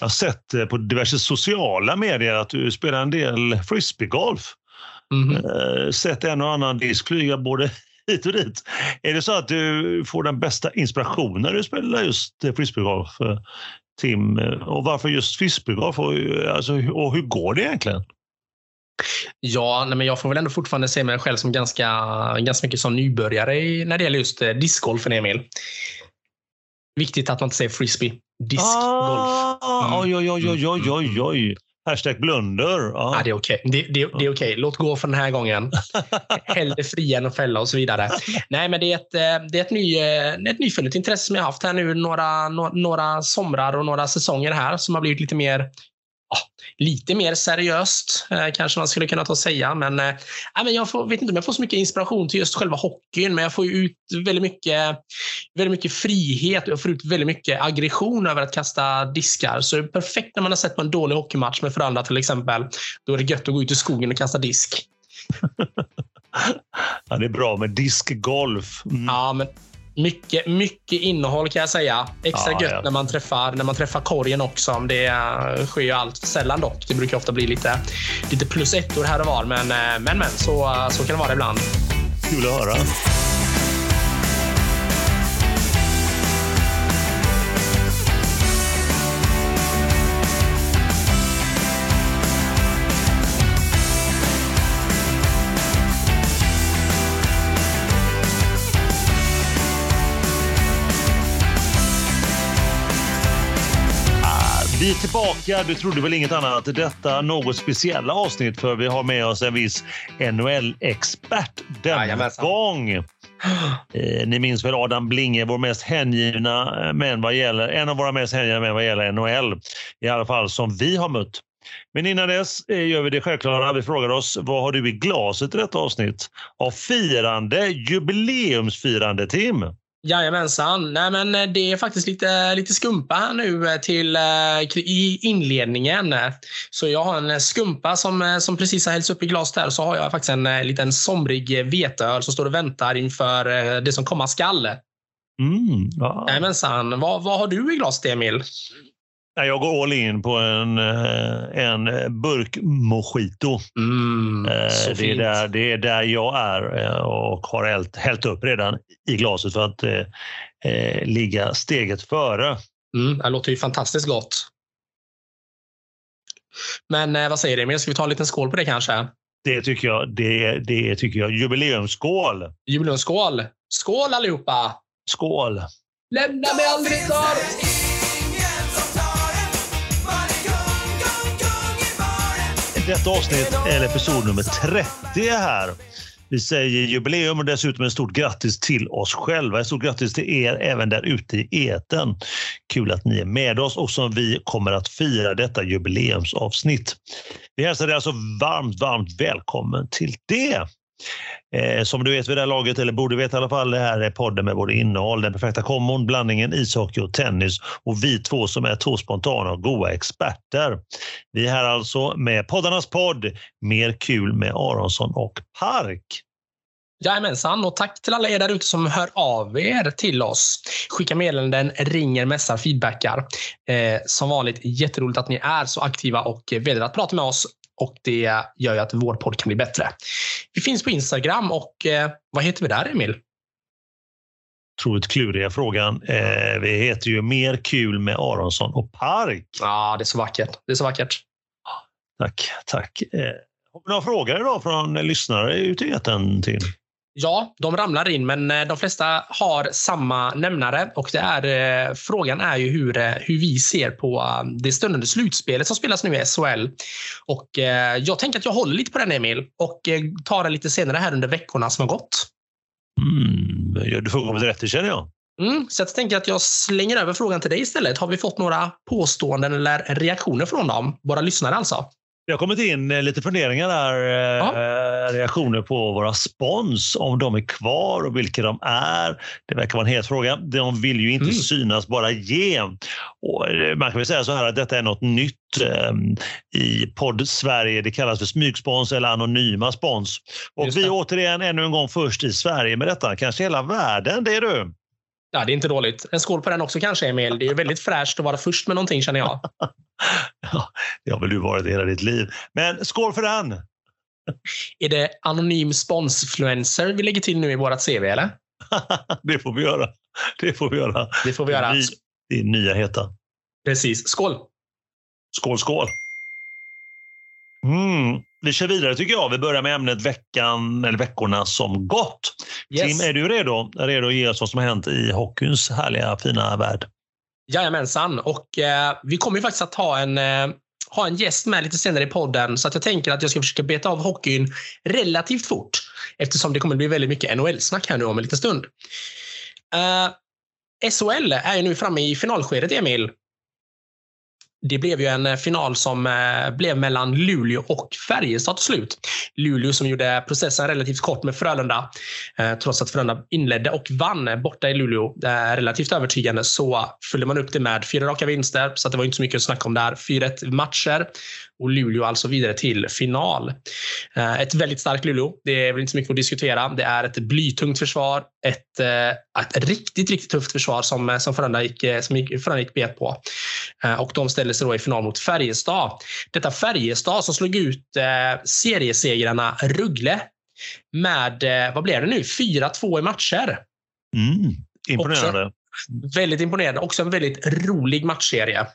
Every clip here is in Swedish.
Jag har sett eh, på diverse sociala medier att du spelar en del frisbeegolf. Eh, Sett en och annan disk flyga både hit och dit. Är det så att du får den bästa inspirationen när du spelar just eh, frisbeegolf, Tim? Och varför just frisbeegolf? Och, alltså, och hur går det egentligen? Ja, men jag får väl ändå fortfarande se mig själv som ganska, ganska mycket som nybörjare när det gäller just discgolfen, Emil. Viktigt att man inte säger frisbee. Discgolf. Ah, Mm. Oj, oj, oj, oj, oj, oj, oj. Hashtag blunder. Ja. Ja, det är okej. Det, det, det är okej. Låt gå för den här gången. Hellre fria än att fälla och så vidare. Nej, men det är ett, eh, det är ett, ny, eh, ett nyfunnet intresse som jag har haft här nu några, några somrar och några säsonger här som har blivit lite mer ja, lite mer seriöst eh, kanske man skulle kunna ta och säga. Men, eh, men jag får, vet inte om jag får så mycket inspiration till just själva hockeyn, men jag får ut väldigt mycket, väldigt mycket frihet och jag får ut väldigt mycket aggression över att kasta diskar. Så det är perfekt när man har sett på en dålig hockeymatch med föräldrar till exempel. Då är det gött att gå ut i skogen och kasta disk. Ja, det är bra med diskgolf. Mm. Ja, men mycket, mycket innehåll kan jag säga. Extra Ja, gött ja. När, man träffar, när man träffar korgen också. Det eh, sker ju allt sällan dock. Det brukar ofta bli lite, lite plus ettor här och var. Men, eh, men, men så, så kan det vara ibland. Kul att höra. Vi är tillbaka. Du trodde väl inget annat. Detta något speciella avsnitt för vi har med oss en viss NHL-expert denna gång. Eh, ni minns väl Adam Blinge, vår mest hängivna eh, män vad gäller, en av våra mest hängivna män vad gäller NHL. I alla fall som vi har mött. Men innan dess eh, gör vi det självklara. Vi frågar oss, vad har du i glaset i detta avsnitt? Av firande, jubileumsfirande, Tim? Jajamensan. Nej, men eh, det är faktiskt lite, lite skumpa här nu eh, till, eh, i inledningen. Så jag har en skumpa som, som precis har hällts upp i glaset här. Så har jag faktiskt en liten somrig veteöl som står och väntar inför det som komma skall. Mm, ja. Jajamensan. Vad, vad har du i glaset, Emil? Jag går all in på en, eh, en burk mojito. Mm, Eh, Det är, där, det är där jag är eh, och har hällt, hällt upp redan i glaset för att eh, ligga steget före. Mm, det låter ju fantastiskt gott. Men eh, vad säger du, Emil? Ska vi ta en liten skål på det kanske? Det tycker jag. Det, det tycker jag. Jubileumsskål! Jubileumsskål! Skål allihopa! Skål! Lämna mig aldrig kvar! Detta avsnitt är episod nummer 30 här. Vi säger jubileum och dessutom ett stort grattis till oss själva. Ett stort grattis till er även där ute i eten. Kul att ni är med oss och som vi kommer att fira detta jubileumsavsnitt. Vi hälsar dig alltså varmt, varmt välkommen till det. Eh, som du vet vid det här laget, eller borde veta i alla fall, det här är podden med både innehåll, den perfekta kombon, blandningen ishockey och tennis och vi två som är två spontana och goa experter. Vi är här alltså med poddarnas podd Mer kul med Aronsson och Park. Jajamensan, och tack till alla er där ute som hör av er till oss. Skickar meddelanden, ringer, messar, feedbackar. Eh, som vanligt, jätteroligt att ni är så aktiva och eh, väljer att prata med oss. Och det gör ju att vår podd kan bli bättre. Vi finns på Instagram och eh, vad heter vi där, Emil? Otroligt kluriga frågan. Eh, vi heter ju Mer kul med Aronsson och Park. Ja, det är så vackert. Det är så vackert. Tack, tack. Eh, har vi några frågor idag från lyssnare ute i etern? Ja, de ramlar in, men eh, de flesta har samma nämnare. Och det är, eh, frågan är ju hur, eh, hur vi ser på det stundande slutspelet som spelas nu i SHL. Och, jag tänker att jag håller lite på den, Emil, och tar det lite senare här under veckorna som har gått. Mm, du till rätt, känner jag. Mm, så jag tänker att jag slänger över frågan till dig istället. Har vi fått några påståenden eller reaktioner från dem? Våra lyssnare alltså. Det har kommit in eh, lite funderingar där, eh, Ja. reaktioner på våra spons, om de är kvar och vilka de är. Det verkar vara en het fråga. De vill ju inte Mm. synas, bara ge. Och eh, man kan väl säga så här att detta är något nytt eh, i podd Sverige. Det kallas för smygspons eller anonyma spons. Och vi är återigen ännu en gång först i Sverige med detta, kanske hela världen. Det är du. Ja, det är inte dåligt. En skål på den också kanske, Emil. Det är väldigt fräscht att vara först med någonting, känner jag. ja, det har väl du varit hela ditt liv. Men skål för den! Är det anonym sponsfluencer vi lägger till nu i vårt CV, eller? det får vi göra. Det får vi göra. Det får vi göra. Det är nya heta. Precis. Skål! Skål, skål! Mm. Vi kör vidare tycker jag. Vi börjar med ämnet veckan, eller veckorna som gått. Yes. Tim, är du redo? Redo att ge oss vad som har hänt i hockeyns härliga, fina värld? Jajamensan. Och, eh, vi kommer ju faktiskt att ha en, eh, ha en gäst med lite senare i podden. Så att jag tänker att jag ska försöka beta av hockeyn relativt fort. Eftersom det kommer bli väldigt mycket NHL-snack här nu om en liten stund. Eh, SHL är ju nu framme i finalskedet, Emil. Det blev ju en eh, final som eh, blev mellan Luleå och Färjestad till slut. Luleå som gjorde processen relativt kort med Frölunda. Eh, trots att Frölunda inledde och vann borta i Luleå relativt övertygande så följde man upp det med fyra raka vinster. Så det var inte så mycket att snacka om där. 4-1 matcher och Luleå alltså vidare till final. Ett väldigt starkt Luleå. Det är väl inte så mycket att diskutera. Det är ett blytungt försvar. Ett, ett riktigt, riktigt tufft försvar som, som Frölunda gick, som gick, Frölunda gick bet på. Och de ställde sig då i final mot Färjestad. Detta Färjestad som slog ut eh, seriesegrarna Ruggle med, eh, vad blev det nu, 4-2 i matcher. Mm, imponerande. Också, väldigt imponerande. Också en väldigt rolig matchserie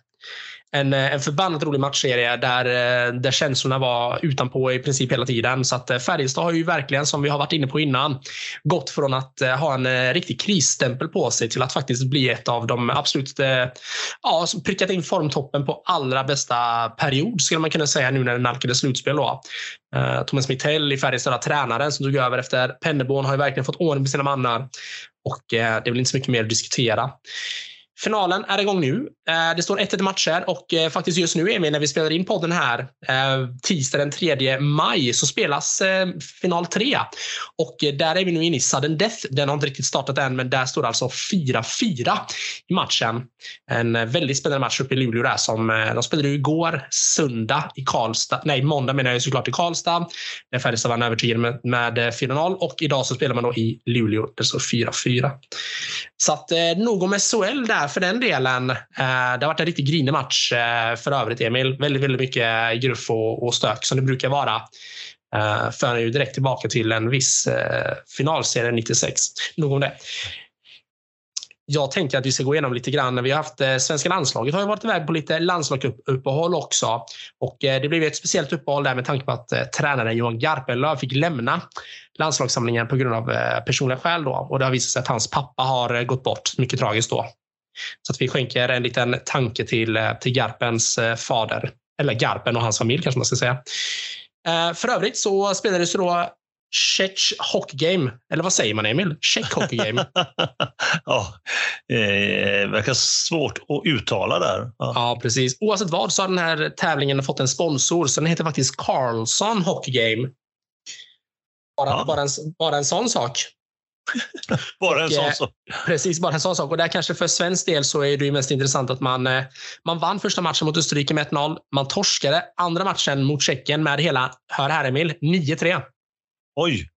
en, eh, en förbannat rolig matchserie där, eh, där känslorna var utanpå i princip hela tiden. Så att eh, Färjestad har ju verkligen, som vi har varit inne på innan, gått från att ha en riktig krisstämpel på sig till att faktiskt bli ett av de absolut, ja, prickat in formtoppen på allra bästa period skulle man kunna säga nu när det nalkades slutspel. Då. Thomas Mittell i Färjestad, tränaren som tog över efter Pennerborn, har ju verkligen fått ordning på sina mannar. Och det är väl inte så mycket mer att diskutera. Finalen är igång nu. Eh, det står 1-1 i matcher och eh, faktiskt just nu, Emil, när vi spelar in podden här, eh, tisdag den 3 maj, så spelas final 3. Och där är vi nu inne i sudden death. Den har inte riktigt startat än, men där står det alltså 4-4 i matchen. En väldigt spännande match uppe i Luleå där som de spelade igår, söndag i Karlstad. Nej, måndag menar jag såklart i Karlstad. Där Färjestad vann övertygande med, med 4-0 och idag så spelar man då i Luleå. Det står 4-4. Så att nog om SHL där för den delen. Eh, det har varit en riktigt grinig match eh, för övrigt, Emil. Väldigt, väldigt mycket gruff och, stök som det brukar vara. Uh, för ju direkt tillbaka till en viss finalserie 96. Nog om det. Jag tänker att vi ska gå igenom lite grann. Vi har haft svenska landslaget har ju varit iväg på lite landslagsuppehåll också. Och det blev ett speciellt uppehåll där med tanke på att tränaren Johan Garpenlöv fick lämna landslagssamlingen på grund av personliga skäl. Då. Och det har visat sig att hans pappa har gått bort. Mycket tragiskt då. Så att vi skänker en liten tanke till, eh, till Garpens eh, fader. Eller Garpen och hans familj kanske man ska säga. Eh, för övrigt så spelades det då Czech Hockey Game. Eller vad säger man, Emil? Czech Hockey Game. ja, eh, verkar svårt att uttala där. Ja. ja. precis. Oavsett vad så har den här tävlingen fått en sponsor. Så den heter faktiskt Carlson Hockey Game. Bara, ja. bara, en, bara en sån sak. bara en sån eh, sak. Precis, bara en sån sak. Och där kanske för svensk del så är det ju mest intressant att man, eh, man vann första matchen mot Österrike med 1-0. Man torskade andra matchen mot Tjeckien med hela, hör här Emil, 9-3. Oj!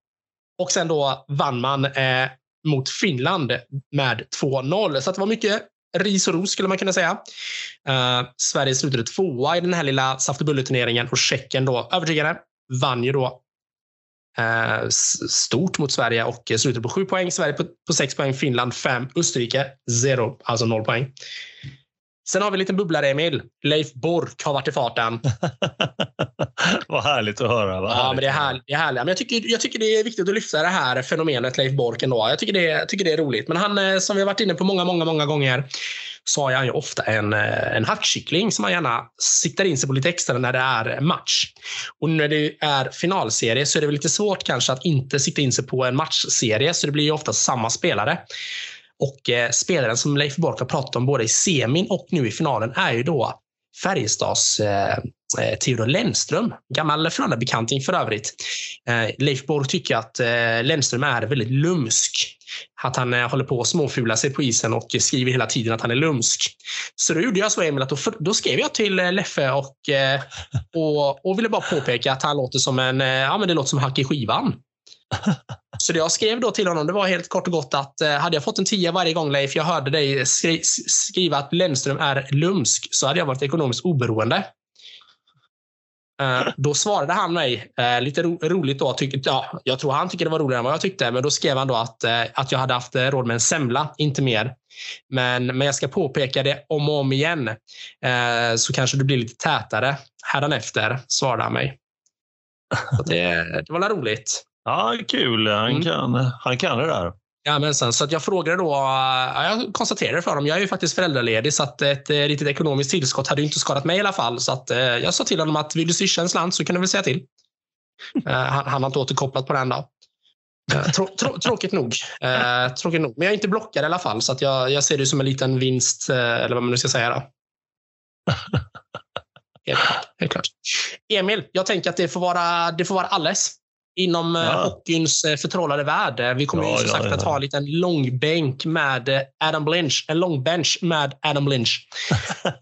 Och sen då vann man eh, mot Finland med 2-0. Så det var mycket ris och ros skulle man kunna säga. Uh, Sverige slutade tvåa i den här lilla saft och turneringen och Tjeckien då övertygande vann ju då stort mot Sverige och slutade på 7 poäng. Sverige på, på 6 poäng, Finland 5, Österrike 0, alltså 0 poäng. Sen har vi en liten bubblare, Emil. Leif Bork har varit i farten. Vad härligt att höra. Vad ja, men det är, här, det är härligt. Men jag, tycker, jag tycker det är viktigt att lyfta det här fenomenet Leif Bork ändå. Jag tycker det, jag tycker det är roligt. Men han, eh, som vi har varit inne på många, många, många gånger, så har han ju ofta en, eh, en hackkyckling som han gärna siktar in sig på lite extra när det är match. Och när det är finalserie så är det väl lite svårt kanske att inte sikta in sig på en matchserie, så det blir ju ofta samma spelare. Och eh, spelaren som Leif Bork har pratat om både i semin och nu i finalen är ju då Färjestads eh, eh Theodor Lennström. Gammal Frölunda-bekanting för övrigt. Eh, Leif Borg tycker att eh, Lennström är väldigt lumsk. Att han eh, håller på att småfula sig på isen och skriver hela tiden att han är lumsk. Så då gjorde jag så, Emil, att då, då skrev jag till eh, Leffe och, eh, och, och ville bara påpeka att han låter som en, ja men det låter som hack i skivan. Så det jag skrev då till honom det var helt kort och gott att eh, hade jag fått en 10 varje gång Leif, jag hörde dig skri skriva att Lennström är lumsk, så hade jag varit ekonomiskt oberoende. Uh, då svarade han mig, uh, lite ro roligt då, tyck, ja, jag tror han tycker det var roligare än vad jag tyckte, men då skrev han då att, uh, att jag hade haft råd med en semla, inte mer. Men, men jag ska påpeka det om och om igen, så kanske det blir lite tätare hädanefter, svarade han mig. Det, det var roligt. Ja, kul. Han, mm. kan, han kan det där. Jajamensan, så att jag frågade då, jag konstaterade för dem, jag är ju faktiskt föräldraledig så att ett eh, litet ekonomiskt tillskott hade ju inte skadat mig i alla fall. Så att eh, jag sa till honom att vill du swisha en slant så kan du väl säga till. Eh, han, han har inte återkopplat på den då. Trå, trå, tråkigt nog. Tråkigt nog. Men jag är inte blockad i alla fall så att jag, jag ser det som en liten vinst, eller vad man nu ska säga. Då. Helt klart. Emil, jag tänker att det får vara, det får vara alles inom eh, ja. hockeyns eh, förtrollade värld. Vi kommer ja, ju som ja, sagt att ha en liten långbänk med eh, Adam Lynch. En långbench med Adam Lynch.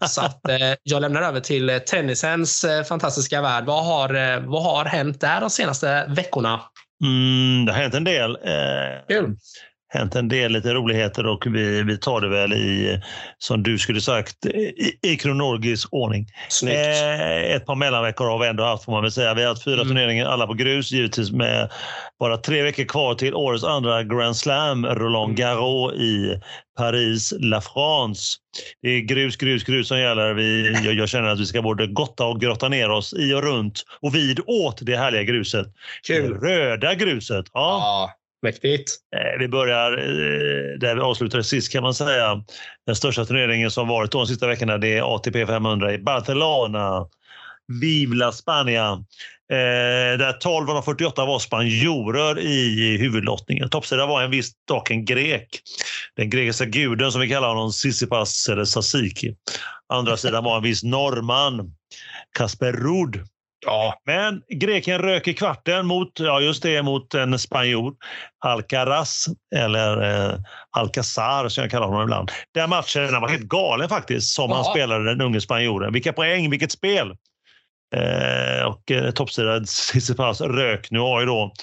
Så att, jag lämnar över till tennisens fantastiska värld. Vad har, vad har hänt där de senaste veckorna? Mm, det har hänt en del. Eh, Kul hänt en del lite roligheter och vi, vi tar det väl i, som du skulle sagt, i, i kronologisk ordning. Eh, ett par mellanveckor har vi ändå haft får man väl säga. Vi har haft fyra mm. turneringar, alla på grus, givetvis med bara tre veckor kvar till årets andra Grand Slam, Roland mm. Garros i Paris, La France. Det är grus, grus, grus som gäller. Vi, jag, jag känner att vi ska både gotta och grotta ner oss i och runt och vid åt det härliga gruset. Kul. Det röda gruset. Ja. ja. Mäktigt. Eh, vi börjar eh, där vi avslutade sist kan man säga. Den största turneringen som varit de sista veckorna det är ATP 500 i Barcelona. Vivla Spania. Eh, där 12 av 48 var spanjorer i huvudlottningen. Toppsida var en viss dock en grek. Den grekiska guden som vi kallar honom, Sissipas eller Sasiki. Andra sidan var en viss norrman, Kasper Ruud. Ja. Men greken rök i kvarten mot, ja just det, mot en spanjor. Alcaraz, eller eh, Alcazar som jag kallar honom ibland. Den matchen var helt galen faktiskt, som ja. han spelade, den unge spanjoren. Vilka poäng, vilket spel! Eh, och eh, toppsidan Tsitsipas rök. Nu har ju då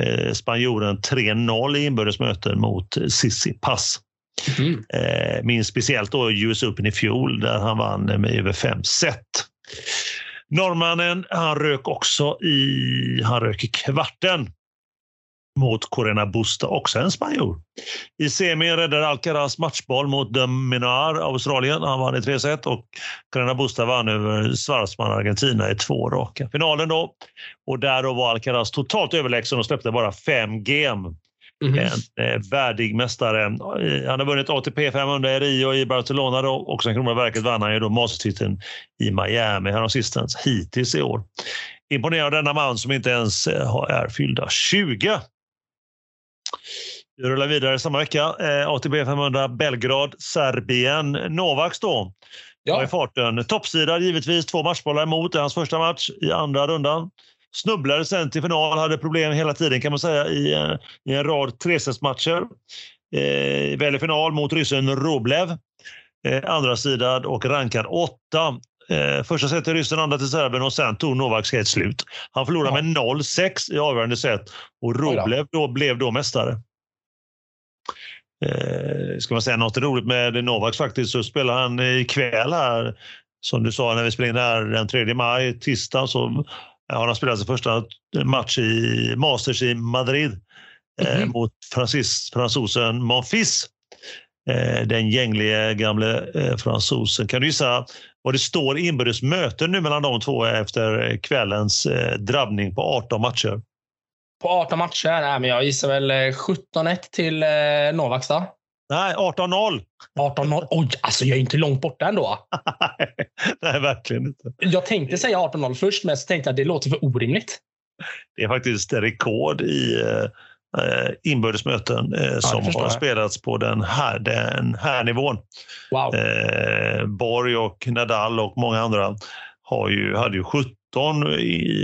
eh, spanjoren 3-0 i inbördesmöten mot Tsitsipas. Mm. Eh, minns speciellt då US Open i fjol där han vann med över fem set. Norrmannen, han rök också i, han rök i kvarten mot Corena Busta, också en spanjor. I semin räddade Alcaraz matchboll mot De Minar, Australien. Han vann i tre set och Corena Busta vann över Schwarzman, Argentina i två raka. Finalen då. Och där då var Alcaraz totalt överlägsen och släppte bara fem game. Mm. En eh, värdig mästare. Han har vunnit ATP 500 i Rio i Barcelona då, och sen Kronobergsverket vann han ju då mastertiteln i Miami häromsistens hittills i år. Imponerad denna man som inte ens eh, är fyllda 20. Vi rullar vidare samma vecka. Eh, ATP 500 Belgrad, Serbien. Novaks då ja. i farten. Toppsida givetvis, två matchbollar emot. i hans första match i andra rundan. Snubblade sen till final, hade problem hela tiden kan man säga i, eh, i en rad tresetsmatcher. Eh, väl i final mot ryssen Roblev. Eh, andra sidan och rankad åtta. Eh, första set till ryssen, andra till serben och sen tog Novaks helt slut. Han förlorade ja. med 0-6 i avgörande set och Roblev då blev då mästare. Eh, ska man säga något roligt med Novaks faktiskt så spelar han ikväll här som du sa när vi spelade in här den 3 maj, tisdag, så har han spelat sin första match i Masters i Madrid mm -hmm. mot fransis, fransosen Monfils. Eh, den gänglige gamle eh, fransosen. Kan du gissa vad det står inbördes möten nu mellan de två efter kvällens drabbning på 18 matcher? På 18 matcher? Nej, men jag gissar väl 17-1 till Novaks då? Nej, 18-0. 18-0. Oj, alltså jag är inte långt borta ändå. Nej, verkligen inte. Jag tänkte säga 18-0 först, men så tänkte jag att det låter för orimligt. Det är faktiskt rekord i eh, inbördesmöten eh, som har jag. spelats på den här, den här nivån. Wow. Eh, Borg och Nadal och många andra har ju, hade ju 17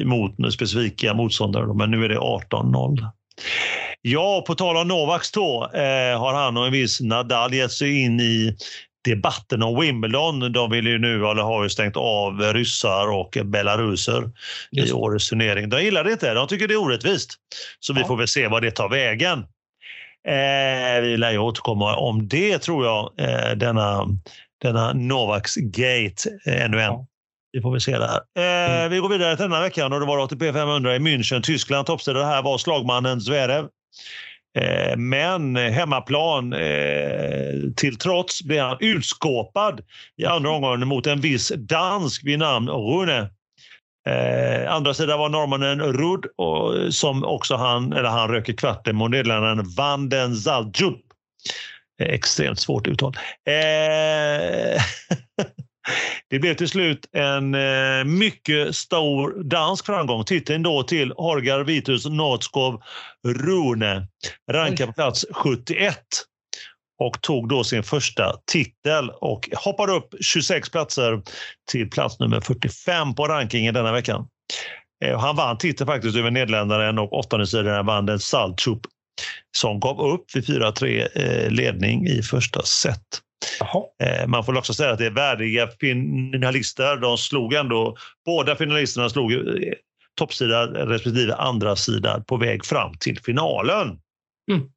mot specifika motståndare, men nu är det 18-0. Ja, på tal om Novaks då, eh, har han och en viss Nadal gett sig in i debatten om Wimbledon. De vill ju nu, eller har ju stängt av ryssar och belaruser i årets turnering. De gillar det inte, de tycker det är orättvist. Så vi får väl se vad det tar vägen. Eh, vi lär ju återkomma om det tror jag, eh, denna, denna Novaks Gate eh, ännu en. Ja. Vi får väl se där. Eh, mm. Vi går vidare till denna veckan och det var ATP 500 i München, Tyskland. Toppstället här var slagmannen Zverev. Eh, men hemmaplan eh, till trots blev han utskåpad i andra omgången mot en viss dansk vid namn Rune. Eh, andra sidan var norrmannen Rudd och, som också han, eller han röker kvarten mot nederländaren Van den Zaljup. Extremt svårt uttal. Eh, Det blev till slut en eh, mycket stor dansk framgång. Titeln då till Horgar Vitus Nordskov Rune. Rankad på plats 71 och tog då sin första titel och hoppade upp 26 platser till plats nummer 45 på rankingen denna veckan. Eh, han vann titeln faktiskt över Nederländaren och åttonde sidan vann den Saltrup som gav upp vid 4-3 eh, ledning i första set. Eh, man får också säga att det är värdiga finalister. De slog ändå, båda finalisterna slog eh, toppsida respektive andra sida på väg fram till finalen. Mm.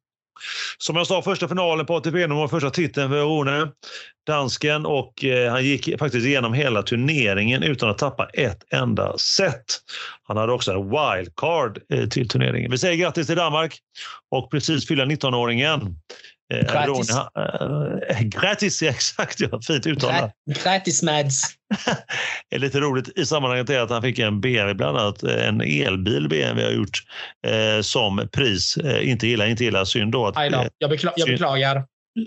Som jag sa, första finalen på ATP var första titeln för Rune, dansken, och eh, han gick faktiskt igenom hela turneringen utan att tappa ett enda set. Han hade också en wildcard eh, till turneringen. Vi säger grattis till Danmark och precis fylla 19-åringen. Eh, gratis. Äh, gratis, ja, exakt. Ja, fint uttalat. Gratis Mads. är lite roligt i sammanhanget är att han fick en BMW, bland annat eh, en elbil BMW har gjort eh, som pris. Eh, inte illa, inte illa. Synd då att... då. Jag, bekla jag beklagar.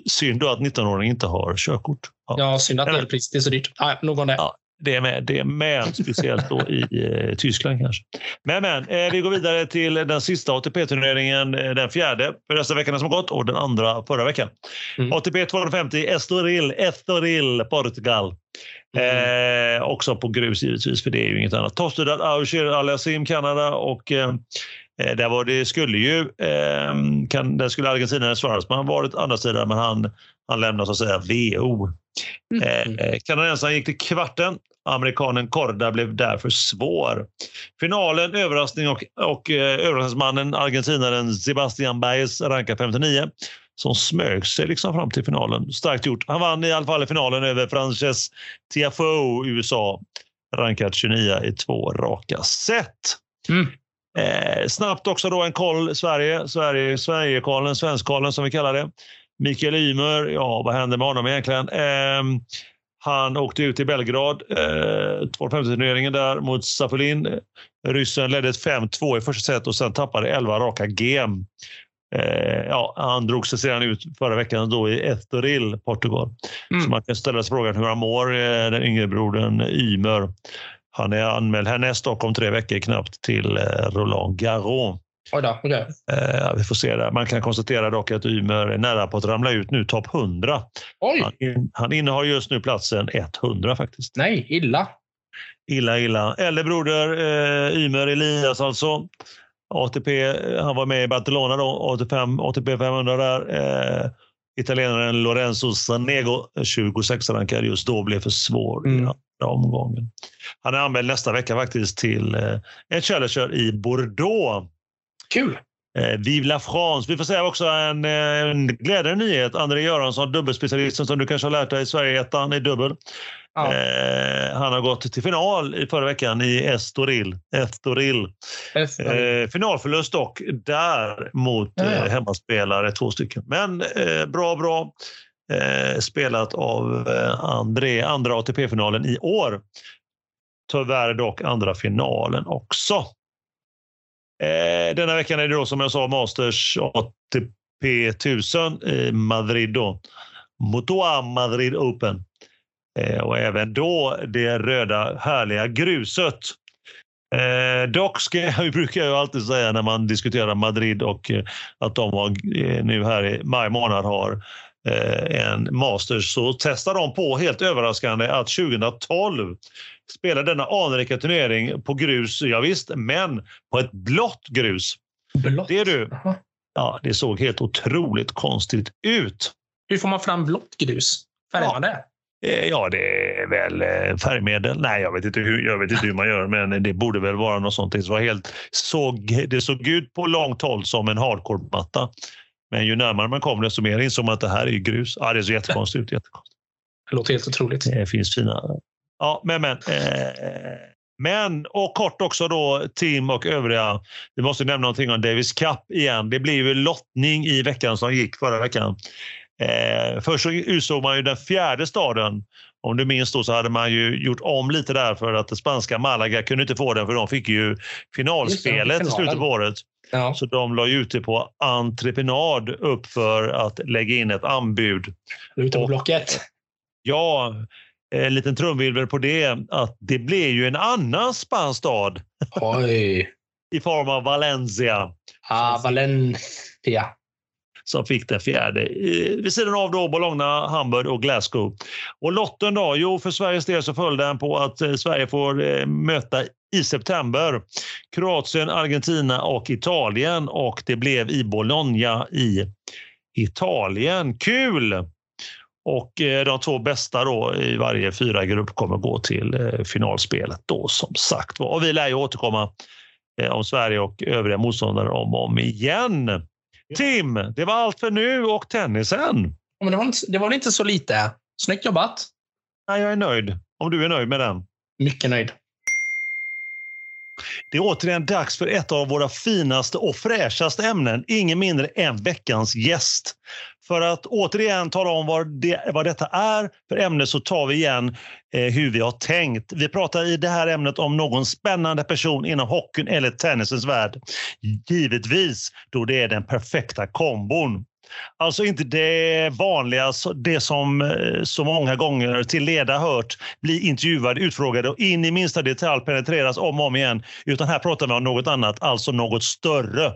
Synd då att 19-åringen inte har körkort. Ja, ja synd att elpris är så dyrt. Ja, nog om det. Ja, det är med, det är med speciellt då i eh, Tyskland kanske. Men, men eh, vi går vidare till den sista ATP-turneringen, eh, den fjärde för dessa veckan som gått och den andra förra veckan. Mm. ATP 250 Estoril, Estoril, Portugal. Mm. Eh, också på grus givetvis, för det är ju inget annat. Tostudat Aucher, Aliasim, Kanada och eh, eh, där var det skulle ju, eh, kan, där skulle argentinaren Suarez, men han varit andra sidan, men han, han lämnar så att säga VO. Mm. Eh, kanadensaren gick till kvarten. Amerikanen Korda blev därför svår. Finalen, överraskning och, och eh, överraskningsmannen argentinaren Sebastian Baez rankad 59 som smög sig liksom fram till finalen. Starkt gjort. Han vann i alla fall i finalen över Frances Tiafoe, USA, rankad 29 i två raka set. Mm. Eh, snabbt också då en koll Sverige, Sverige Sverigekollen, Svenskkollen som vi kallar det. Mikael Ymer, ja vad hände med honom egentligen? Eh, han åkte ut i Belgrad, eh, 250-turneringen där mot Safolin. Ryssen ledde 5-2 i första set och sen tappade 11 raka game. Eh, ja, han drog sig sedan ut förra veckan då i Estoril, Portugal. Mm. Så man kan ställa sig frågan hur han mår, eh, den yngre brodern Ymer. Han är anmäld härnäst och om tre veckor knappt till eh, Roland Garros. Då, okay. eh, vi får se där. Man kan konstatera dock att Ymer är nära på att ramla ut nu, topp 100. Oj. Han, han innehar just nu platsen 100 faktiskt. Nej, illa. Illa, illa. Äldre broder eh, Ymer Elias alltså. ATP, eh, han var med i Barcelona då, 85, ATP 500 där. Eh, italienaren Lorenzo Sanego, 26 rankad just då, blev för svår mm. i andra omgången. Han är anmäld nästa vecka faktiskt till eh, en Challenger i Bordeaux. Kul! Eh, Vive la France. Vi får säga också en, eh, en glädjande nyhet. André Göransson, dubbelspecialisten som du kanske har lärt dig i Sverige-ettan i dubbel. Ja. Eh, han har gått till final i förra veckan i Estoril. Estoril. Estoril. Eh, finalförlust dock där mot ja, ja. Eh, hemmaspelare, två stycken. Men eh, bra, bra eh, spelat av André, andra ATP-finalen i år. Tyvärr dock andra finalen också. Eh, denna veckan är det då som jag sa Masters ATP 1000 i Madrid. Då. Motoa Madrid Open. Eh, och även då det röda härliga gruset. Eh, dock ska jag, brukar jag alltid säga när man diskuterar Madrid och eh, att de var, eh, nu här i maj månad har eh, en Masters så testar de på helt överraskande att 2012 spelar denna anrika turnering på grus, ja, visst, men på ett blått grus. Blått? Det är du. Ja, det såg helt otroligt konstigt ut. Hur får man fram blått grus? Färgar man det? Eh, ja, det är väl eh, färgmedel. Nej, jag vet inte hur, jag vet inte hur man gör, men det borde väl vara något sånt. Det, var helt, såg, det såg ut på långt håll som en hardcore-matta. Men ju närmare man kom desto mer insåg man att det här är grus. Ja, det ser jättekonstigt ut. Jättekonstigt. Det låter helt otroligt. Det finns fina... Ja, men men. Eh, men, och kort också då, Tim och övriga. Vi måste nämna någonting om Davis Cup igen. Det blev ju lottning i veckan som gick förra veckan. Eh, först så utsåg man ju den fjärde staden. Om du minns då så hade man ju gjort om lite där för att det spanska Malaga kunde inte få den för de fick ju finalspelet i slutet på året. Ja. Så de la ut det på entreprenad upp för att lägga in ett anbud. Ute på Blocket? Ja, en liten trumvirvel på det att det blev ju en annan spansk stad. Oj. I form av Valencia. Ah, Valencia som fick den fjärde. Vid sidan av då Bologna, Hamburg och Glasgow. Och lotten då? Jo, för Sveriges del så föll den på att eh, Sverige får eh, möta i september Kroatien, Argentina och Italien och det blev i Bologna i Italien. Kul! Och eh, de två bästa då i varje fyra grupp kommer gå till finalspelet då som sagt Och vi lär ju återkomma om Sverige och övriga motståndare om och om igen. Tim, det var allt för nu och tennisen. men det, var inte, det var inte så lite. Snyggt jobbat. Nej, jag är nöjd. Om du är nöjd med den. Mycket nöjd. Det är återigen dags för ett av våra finaste och fräschaste ämnen. Ingen mindre än veckans gäst. För att återigen tala om vad, det, vad detta är för ämne så tar vi igen eh, hur vi har tänkt. Vi pratar i det här ämnet om någon spännande person inom hockeyn eller tennisens värld. Givetvis då det är den perfekta kombon. Alltså inte det vanliga, det som eh, så många gånger till leda hört, bli intervjuade, utfrågade och in i minsta detalj penetreras om och om igen. Utan här pratar vi om något annat, alltså något större.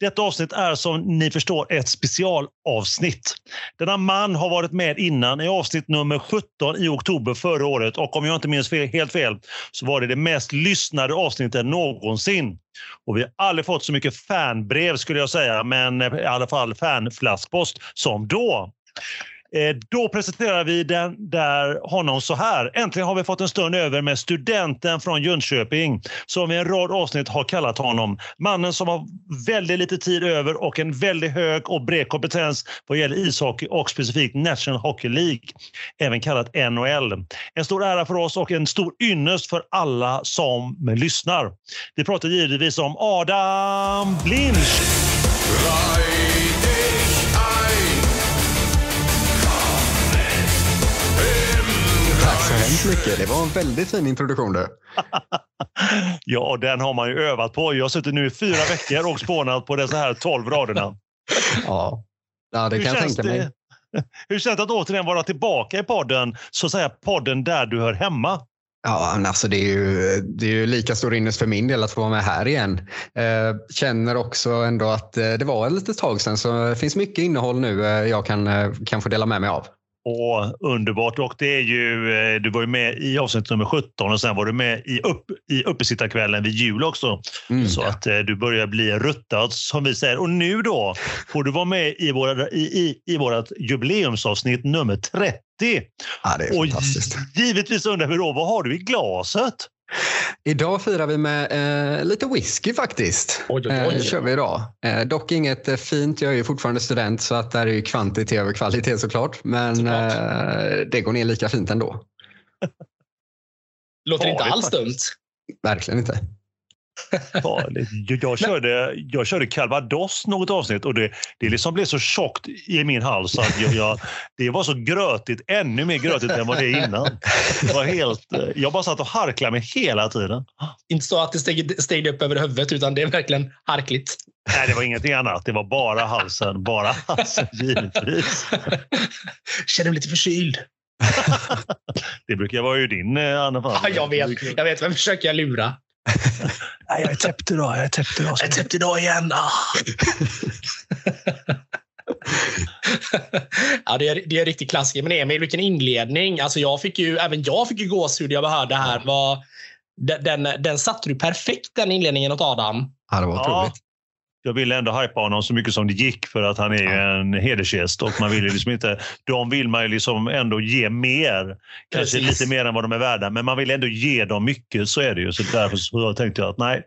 Detta avsnitt är som ni förstår ett specialavsnitt. Denna man har varit med innan i avsnitt nummer 17 i oktober förra året och om jag inte minns fel, helt fel så var det det mest lyssnade avsnittet någonsin. Och vi har aldrig fått så mycket fanbrev skulle jag säga, men i alla fall fanflaskpost som då. Eh, då presenterar vi den där honom så här. Äntligen har vi fått en stund över med studenten från Jönköping som vi en rad avsnitt har kallat honom. Mannen som har väldigt lite tid över och en väldigt hög och bred kompetens vad gäller ishockey och specifikt National Hockey League, även kallat NHL. En stor ära för oss och en stor ynnest för alla som lyssnar. Vi pratar givetvis om Adam Blinch. Right. Hemskt mycket. Det var en väldigt fin introduktion du. ja, den har man ju övat på. Jag har suttit nu i fyra veckor och spånat på dessa här tolv raderna. Ja, ja det kan jag tänka mig. Det? Hur känns det att återigen vara tillbaka i podden, så att säga podden där du hör hemma? Ja, alltså det är ju, det är ju lika stor ynnest för min del att få vara med här igen. Eh, känner också ändå att eh, det var ett litet tag sedan så det finns mycket innehåll nu eh, jag kan, eh, kan få dela med mig av. Och underbart. Och det är ju, eh, du var ju med i avsnitt nummer 17 och sen var du med i, upp, i uppesittarkvällen vid jul också. Mm, så ja. att eh, du börjar bli ruttad som vi säger. Och nu då får du vara med i, våra, i, i, i vårt jubileumsavsnitt nummer 30. Ja, det är och fantastiskt. Givetvis undrar vi då, vad har du i glaset? Idag firar vi med eh, lite whisky faktiskt. Oj, oj, oj. Eh, kör vi idag. Eh, dock inget eh, fint. Jag är ju fortfarande student så att där är ju kvantitet över kvalitet såklart. Men såklart. Eh, det går ner lika fint ändå. Låter inte alls dumt. Verkligen inte. Jag körde, jag körde calvados något avsnitt och det, det liksom blev så tjockt i min hals att jag, jag, det var så grötigt, ännu mer grötigt än vad det är innan. Det var helt, jag bara satt och harklade mig hela tiden. Inte så att det steg, steg upp över huvudet utan det är verkligen harkligt. Nej, det var ingenting annat. Det var bara halsen. Bara halsen, givetvis. Känner mig lite förkyld. det brukar vara ju din, eh, Anna. Ja, jag vet. Jag vet. Vem försöker jag lura? Nej, jag är täppt idag. Jag är täppt idag. Jag är täppt idag igen. Ah. ja, det är, det är en riktig klassiker. Men Emil, vilken inledning. Alltså jag fick ju, även jag fick ju gåshud jag hörde här. Var, den, den, den satte du perfekt, den inledningen åt Adam. Ja, det var otroligt. Jag ville ändå hypa honom så mycket som det gick för att han är ja. en hedersgäst och man vill ju liksom inte, de vill man ju liksom ändå ge mer. Kanske Precis. lite mer än vad de är värda, men man vill ändå ge dem mycket. Så är det ju. Så därför så tänkte jag att nej,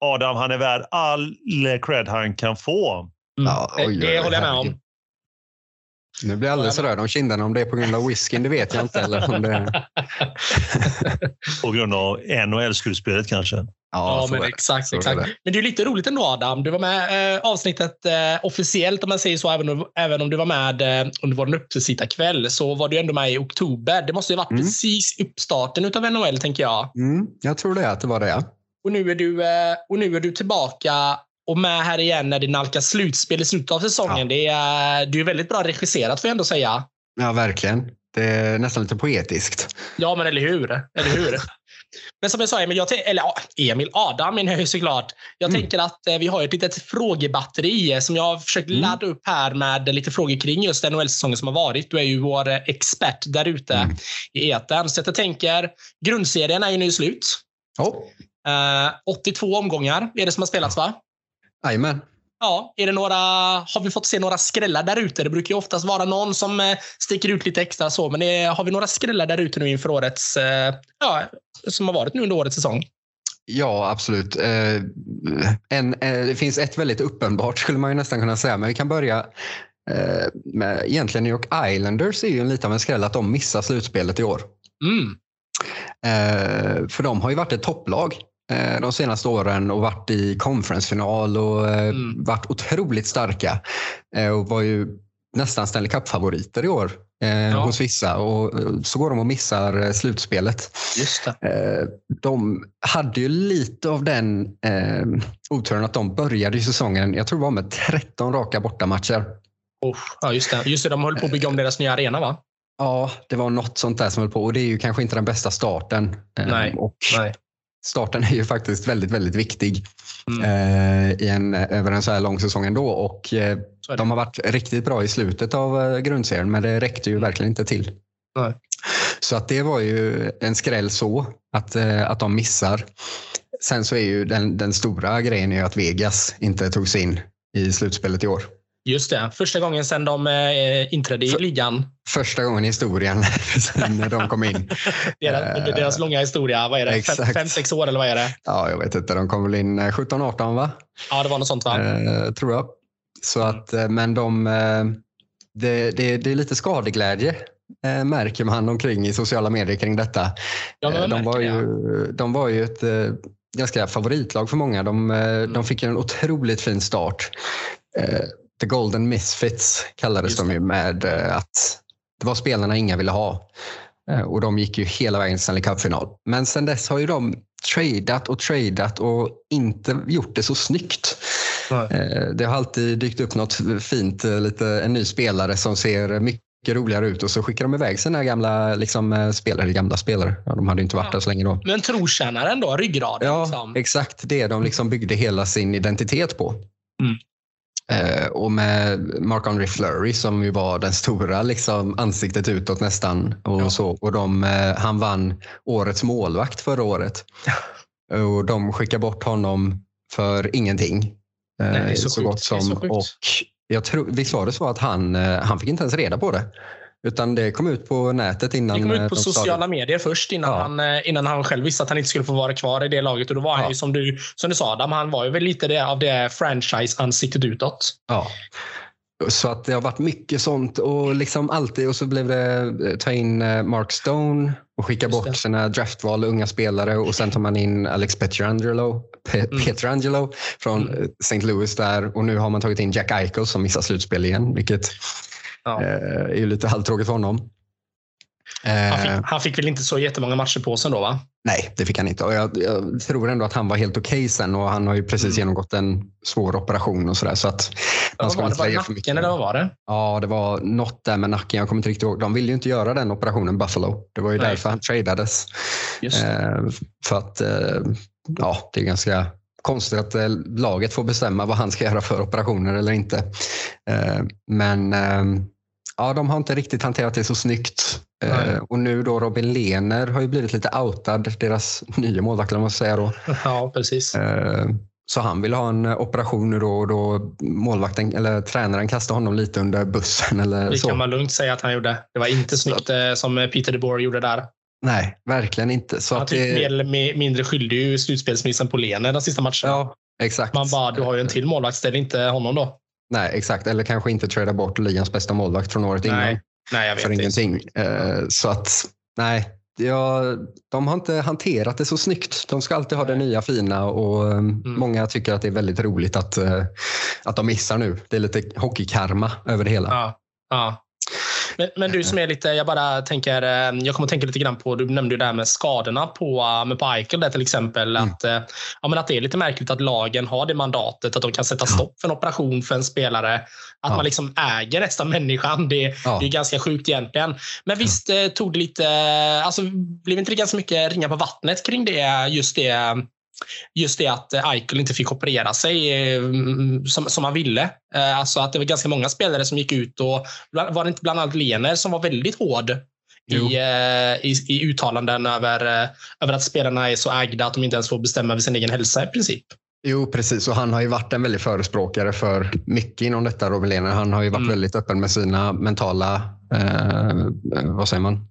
Adam han är värd all cred han kan få. Mm. Ja, oj, det håller jag med om. Nu blir jag alldeles röd om kinderna. Om det är på grund av whiskyn, det vet jag inte. Eller om det är... på grund av NHL-skudspelet kanske? Ja, ja men exakt. exakt. Det. Men det är lite roligt ändå Adam. Du var med eh, avsnittet eh, officiellt om man säger så. Även om, även om du var med eh, under vår uppesittarkväll så var du ändå med i oktober. Det måste ju varit mm. precis uppstarten av NHL tänker jag. Mm, jag tror det, att det var det. Ja. Och nu är du, eh, och nu är du tillbaka och med här igen när det nalkas slutspel i slutet av säsongen. Ja. Det, är, det är väldigt bra regisserat får jag ändå säga. Ja, verkligen. Det är nästan lite poetiskt. Ja, men eller hur? Eller hur? men som jag sa, Emil, jag eller Emil, Adam menar jag såklart. Jag mm. tänker att eh, vi har ett litet frågebatteri som jag har försökt mm. ladda upp här med lite frågor kring just NHL-säsongen som har varit. Du är ju vår eh, expert där ute mm. i etern. Så jag tänker, grundserien är ju nu slut. Oh. Uh, 82 omgångar är det som har spelats, va? Jajamän. Ja, är det några, har vi fått se några skrällar där ute? Det brukar ju oftast vara någon som eh, sticker ut lite extra så, men är, har vi några skrällar där ute nu inför årets, eh, ja, som har varit nu under årets säsong? Ja, absolut. Eh, en, det finns ett väldigt uppenbart skulle man ju nästan kunna säga, men vi kan börja med egentligen New York Islanders är ju lite av en skräll att de missar slutspelet i år. Mm. För de har ju varit ett topplag Eh, de senaste åren och varit i conferencefinal och eh, mm. varit otroligt starka. Eh, och var ju nästan Stanley Cup-favoriter i år ja. hos vissa. Och så går de och missar slutspelet. Just det. De hade ju lite av den eh, oturen att de började säsongen, jag tror det var med 13 raka bortamatcher. Oh, ja, just det. Just det. De höll på att bygga om deras nya arena va? Ja, det var något sånt där som höll på och det är ju kanske inte den bästa starten. Nej, och nej starten är ju faktiskt väldigt, väldigt viktig mm. eh, i en, över en så här lång säsong ändå. Och, eh, de har varit riktigt bra i slutet av eh, grundserien, men det räckte ju verkligen inte till. Nej. Så att det var ju en skräll så, att, eh, att de missar. Sen så är ju den, den stora grejen är att Vegas inte tog sig in i slutspelet i år. Just det. Första gången sedan de eh, inträdde i För, ligan. Första gången i historien när de kom in. deras, uh, deras långa historia. Vad är det? Fem, fem, sex år eller vad är det? Ja, jag vet inte. De kom väl in 17-18 eh, va? Ja, det var något sånt va? Uh, tror jag. Så att, men de, det, det, det är lite skadeglädje märker man omkring i sociala medier kring detta. Ja, de, var ju, de var ju ett ganska favoritlag för många. De, mm. de fick en otroligt fin start. The Golden Misfits kallades de ju med eh, att det var spelarna inga ville ha. Eh, och de gick ju hela vägen till Stanley Cup-final. Men sen dess har ju de tradat och tradat och inte gjort det så snyggt. Nej. Eh, det har alltid dykt upp något fint, lite, en ny spelare som ser mycket roligare ut och så skickar de iväg sina gamla liksom, spelare, gamla spelare. Ja, de hade inte varit ja. där så länge då. Men trotjänaren då, ryggraden? Ja, liksom. exakt det de liksom byggde hela sin identitet på. Mm. Eh, och med Marc-André Fleury som ju var den stora liksom, ansiktet utåt nästan. Och, ja. så, och de, eh, han vann årets målvakt förra året. Och de skickade bort honom för ingenting. Nej, så, så gott som. Så och jag tror, visst var det så att han, eh, han fick inte ens reda på det. Utan det kom ut på nätet innan. Det kom ut på sociala medier först innan, ja. han, eh, innan han själv visste att han inte skulle få vara kvar i det laget. Och då var han ju som du, som du sa Adam, han var ju väl lite det, av det franchise-ansiktet utåt. Ja. Så att det har varit mycket sånt och liksom alltid och så blev det eh, ta in eh, Mark Stone och skicka bort sina draftval, unga spelare och sen tar man in Alex Petrangelo, Pe mm. Petrangelo från mm. St. Louis där och nu har man tagit in Jack Eichel som missar slutspel igen, vilket Ja. Eh, är ju lite halvtråkigt för honom. Han fick, eh, han fick, väl inte så jättemånga matcher på sig då? va? Nej, det fick han inte. Och jag, jag tror ändå att han var helt okej okay sen och han har ju precis mm. genomgått en svår operation och sådär. Så att ja, ska var det? Var det nacken eller vad var det? Ja, det var något där med nacken. Jag kommer inte riktigt ihåg. De ville ju inte göra den operationen, Buffalo. Det var ju Nej. därför han tradades. Eh, för att eh, ja, det är ganska konstigt att eh, laget får bestämma vad han ska göra för operationer eller inte. Eh, men Ja, de har inte riktigt hanterat det så snyggt. Eh, och nu då Robin Lehner har ju blivit lite outad, deras nya målvakt, man säga då. Ja, precis. Eh, så han ville ha en operation nu då och då målvakten eller tränaren kastade honom lite under bussen. Eller Det så. kan man lugnt säga att han gjorde. Det var inte snyggt eh, som Peter de Boer gjorde där. Nej, verkligen inte. Så Han att typ det, mer eller mi- mindre skyldig ju slutspelsmissen på Lene den sista matchen. ja, exakt. Man bara, du har ju en till målvakt, ställ inte honom då. Nej, exakt. Eller kanske inte trada bort ligans bästa målvakt från året innan. Nej, nej jag vet för inte. ingenting. Eh, så att, nej. Ja, de har inte hanterat det så snyggt. De ska alltid ha det nya fina och eh, många tycker att det är väldigt roligt att, eh, att de missar nu. Det är lite hockeykarma över det hela. Ja, ja. Men, men du som är lite, jag bara tänker, eh, jag kommer att tänka lite grann på, du nämnde ju det här med skadorna på, eh, med på Eichel där till exempel. Mm. Att, eh, ja, men att det är lite märkligt att lagen har det mandatet att de kan sätta stopp för en operation för en spelare. Att Ja. man liksom äger nästan människan. Det, Ja. det är ganska sjukt egentligen. Men visst eh, tog det lite, alltså blev inte det ganska mycket ringa på vattnet kring det, just det Just det att eh, Eichel inte fick operera sig eh, som, som han ville. Eh, Alltså att det var ganska många spelare som gick ut och var det inte bland annat Lener som var väldigt hård Jo. i, i, i uttalanden över, över att spelarna är så ägda att de inte ens får bestämma över sin egen hälsa i princip. Jo, precis. Och han har ju varit en väldig förespråkare för mycket inom detta, Robin Lehner. Han har ju varit Mm. väldigt öppen med sina mentala, eh, vad säger man?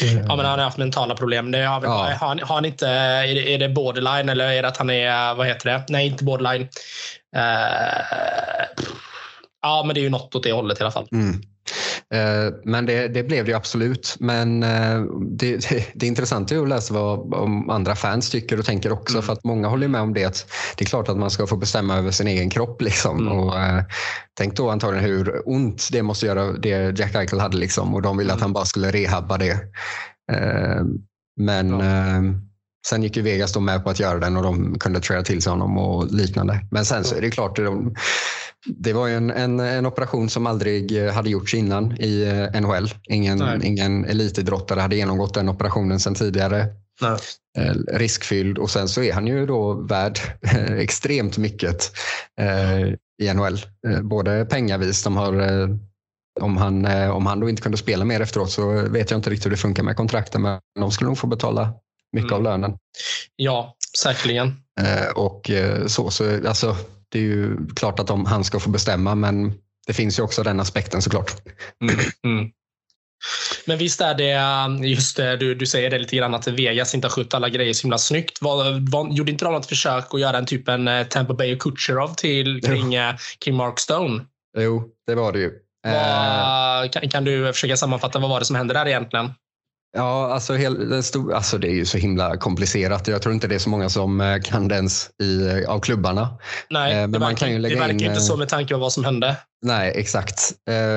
Ja, men han har haft mentala problem. Det har, Ja. har, han, har han inte, är, det, är det borderline eller är det att han är, vad heter det? Nej, inte borderline. Eh, ja, men det är ju något åt det hållet i alla fall. Mm. Eh, Men det, det blev det ju absolut. Men eh, det, det, det är intressant att läsa vad om andra fans tycker och tänker också. Mm. För att många håller med om det. Att det är klart att man ska få bestämma över sin egen kropp. Liksom. Mm. Och, eh, tänk då antagligen hur ont det måste göra, det Jack Eichel hade. Liksom. Och de ville att Mm. han bara skulle rehabba det. Eh, Men Ja. eh, sen gick ju Vegas då med på att göra den och de kunde träda till sig honom och liknande. Men sen så är det klart, de, det var ju en, en, en operation som aldrig eh, hade gjorts innan i eh, NHL. Ingen, Nej. ingen elitidrottare hade genomgått den operationen sedan tidigare. Nej. Eh, riskfylld och sen så är han ju då värd extremt mycket i NHL. Både pengavis, de har om han, om han då inte kunde spela mer efteråt så vet jag inte riktigt hur det funkar med kontrakten men de skulle nog få betala mycket Mm. av lönen. Ja, säkerligen. Och så, så alltså, det är ju klart att de, han ska få bestämma men det finns ju också den aspekten såklart. Mm. Men visst är det, just det, du, du säger det lite grann att Vegas inte har skött alla grejer så himla snyggt. Var, var, gjorde inte de något försök att göra en typ en eh, Tampa Bay och Kucherov till kring, eh, kring Mark Stone? Jo, det var det ju. Eh, Vad- kan, kan du försöka sammanfatta vad var det som hände där egentligen? Ja, alltså, hel, den stod, alltså det är ju så himla komplicerat. Jag tror inte det är så många som eh, kan det ens i, eh, av klubbarna. Nej, Eh, men det man verkar, kan ju lägga det verkar in, inte så med tanke på vad som hände. Nej, exakt.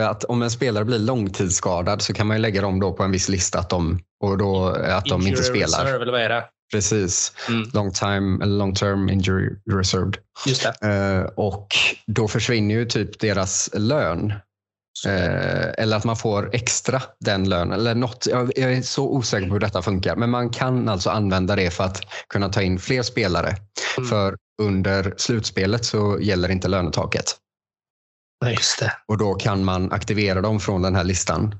Att om en spelare blir långtidsskadad så kan man ju lägga dem då på en viss lista att de, och då, att de inte Injury spelar. reserve, eller vad är det? Precis. Mm. Long, time, long term injury reserved. Just det. Och då försvinner ju typ deras lön. Eh, eller att man får extra den lönen. Eller något. Jag, jag är så osäker på hur detta funkar. Men man kan alltså använda det för att kunna ta in fler spelare. Mm. För under slutspelet så gäller inte lönetaket. Nej, just det. Och då kan man aktivera dem från den här listan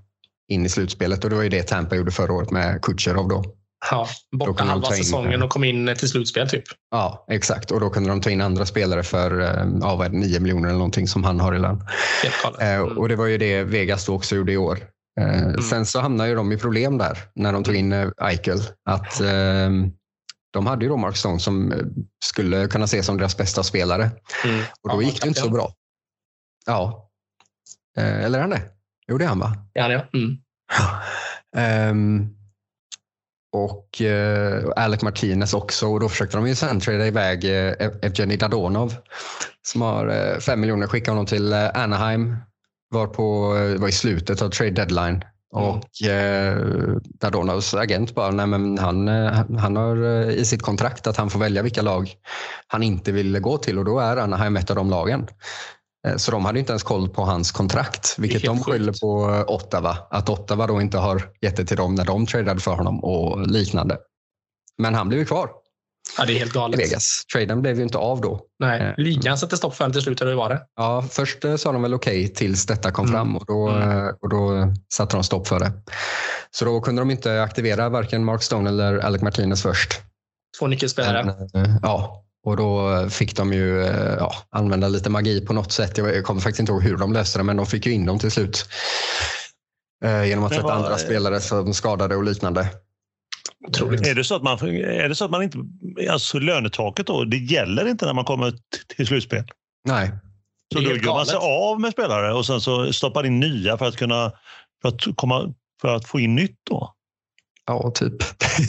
in i slutspelet. Och det var ju det Tampa gjorde förra året med Kutjerov då. Ja, borta halva ta in- säsongen och kom in till slutspel typ. Ja, exakt. Och då kunde de ta in andra spelare för eh, ja, vad är det, 9 miljoner eller någonting som han har i lön. Eh, Mm. och det var ju det Vegas då också gjorde i år. Eh, Sen så hamnade ju de i problem där när de tog in eh, Eichel. Att, eh, de hade ju då Mark Stone som skulle kunna ses som deras bästa spelare. Mm. Och då Ja, gick det inte så bra. Ja. Eller är han det? Jo, det är han va? Ja, ja. Mm. Ehm, och eh, Alec Martinez också. Och då försökte de ju sen trada iväg eh, Evgeny Dadonov som har eh, fem miljoner. Skickade honom till eh, Anaheim. Var, på, eh, var i slutet av trade deadline. Mm. Och eh, Dadonovs agent bara, nej men han, eh, han har eh, i sitt kontrakt att han får välja vilka lag han inte vill gå till och då är Anaheim ett av de lagen. Eh, Så de hade inte ens koll på hans kontrakt, vilket de skyller sjukt. på eh, Ottawa. Att Ottawa då inte har gett det till dem när de tradade för honom och liknande. Men han blev ju kvar ja, det är helt galet. Vegas. Traden blev ju inte av då. Nej, Eh, ligan sätter stopp för den till slut, eller hur var det? Ja, först sa de väl okej tills detta kom Mm. fram och då, Mm. och då satte de stopp för det. Så då kunde de inte aktivera varken Mark Stone eller Alec Martinez först. Två nyckelspelare. Men, ja, Och då fick de ju eh, ja, använda lite magi på något sätt. Jag kommer faktiskt inte ihåg hur de löste det, men de fick ju in dem till slut. Eh, genom att sätta andra spelare som skadade och liknande. Otroligt. Är det så att man, är det så att man inte... Alltså lönetaket då, det gäller inte när man kommer till slutspel? Nej, Så då gör man sig av med spelare och sen så stoppar in nya för att kunna för att, komma, för att få in nytt då? Ja typ.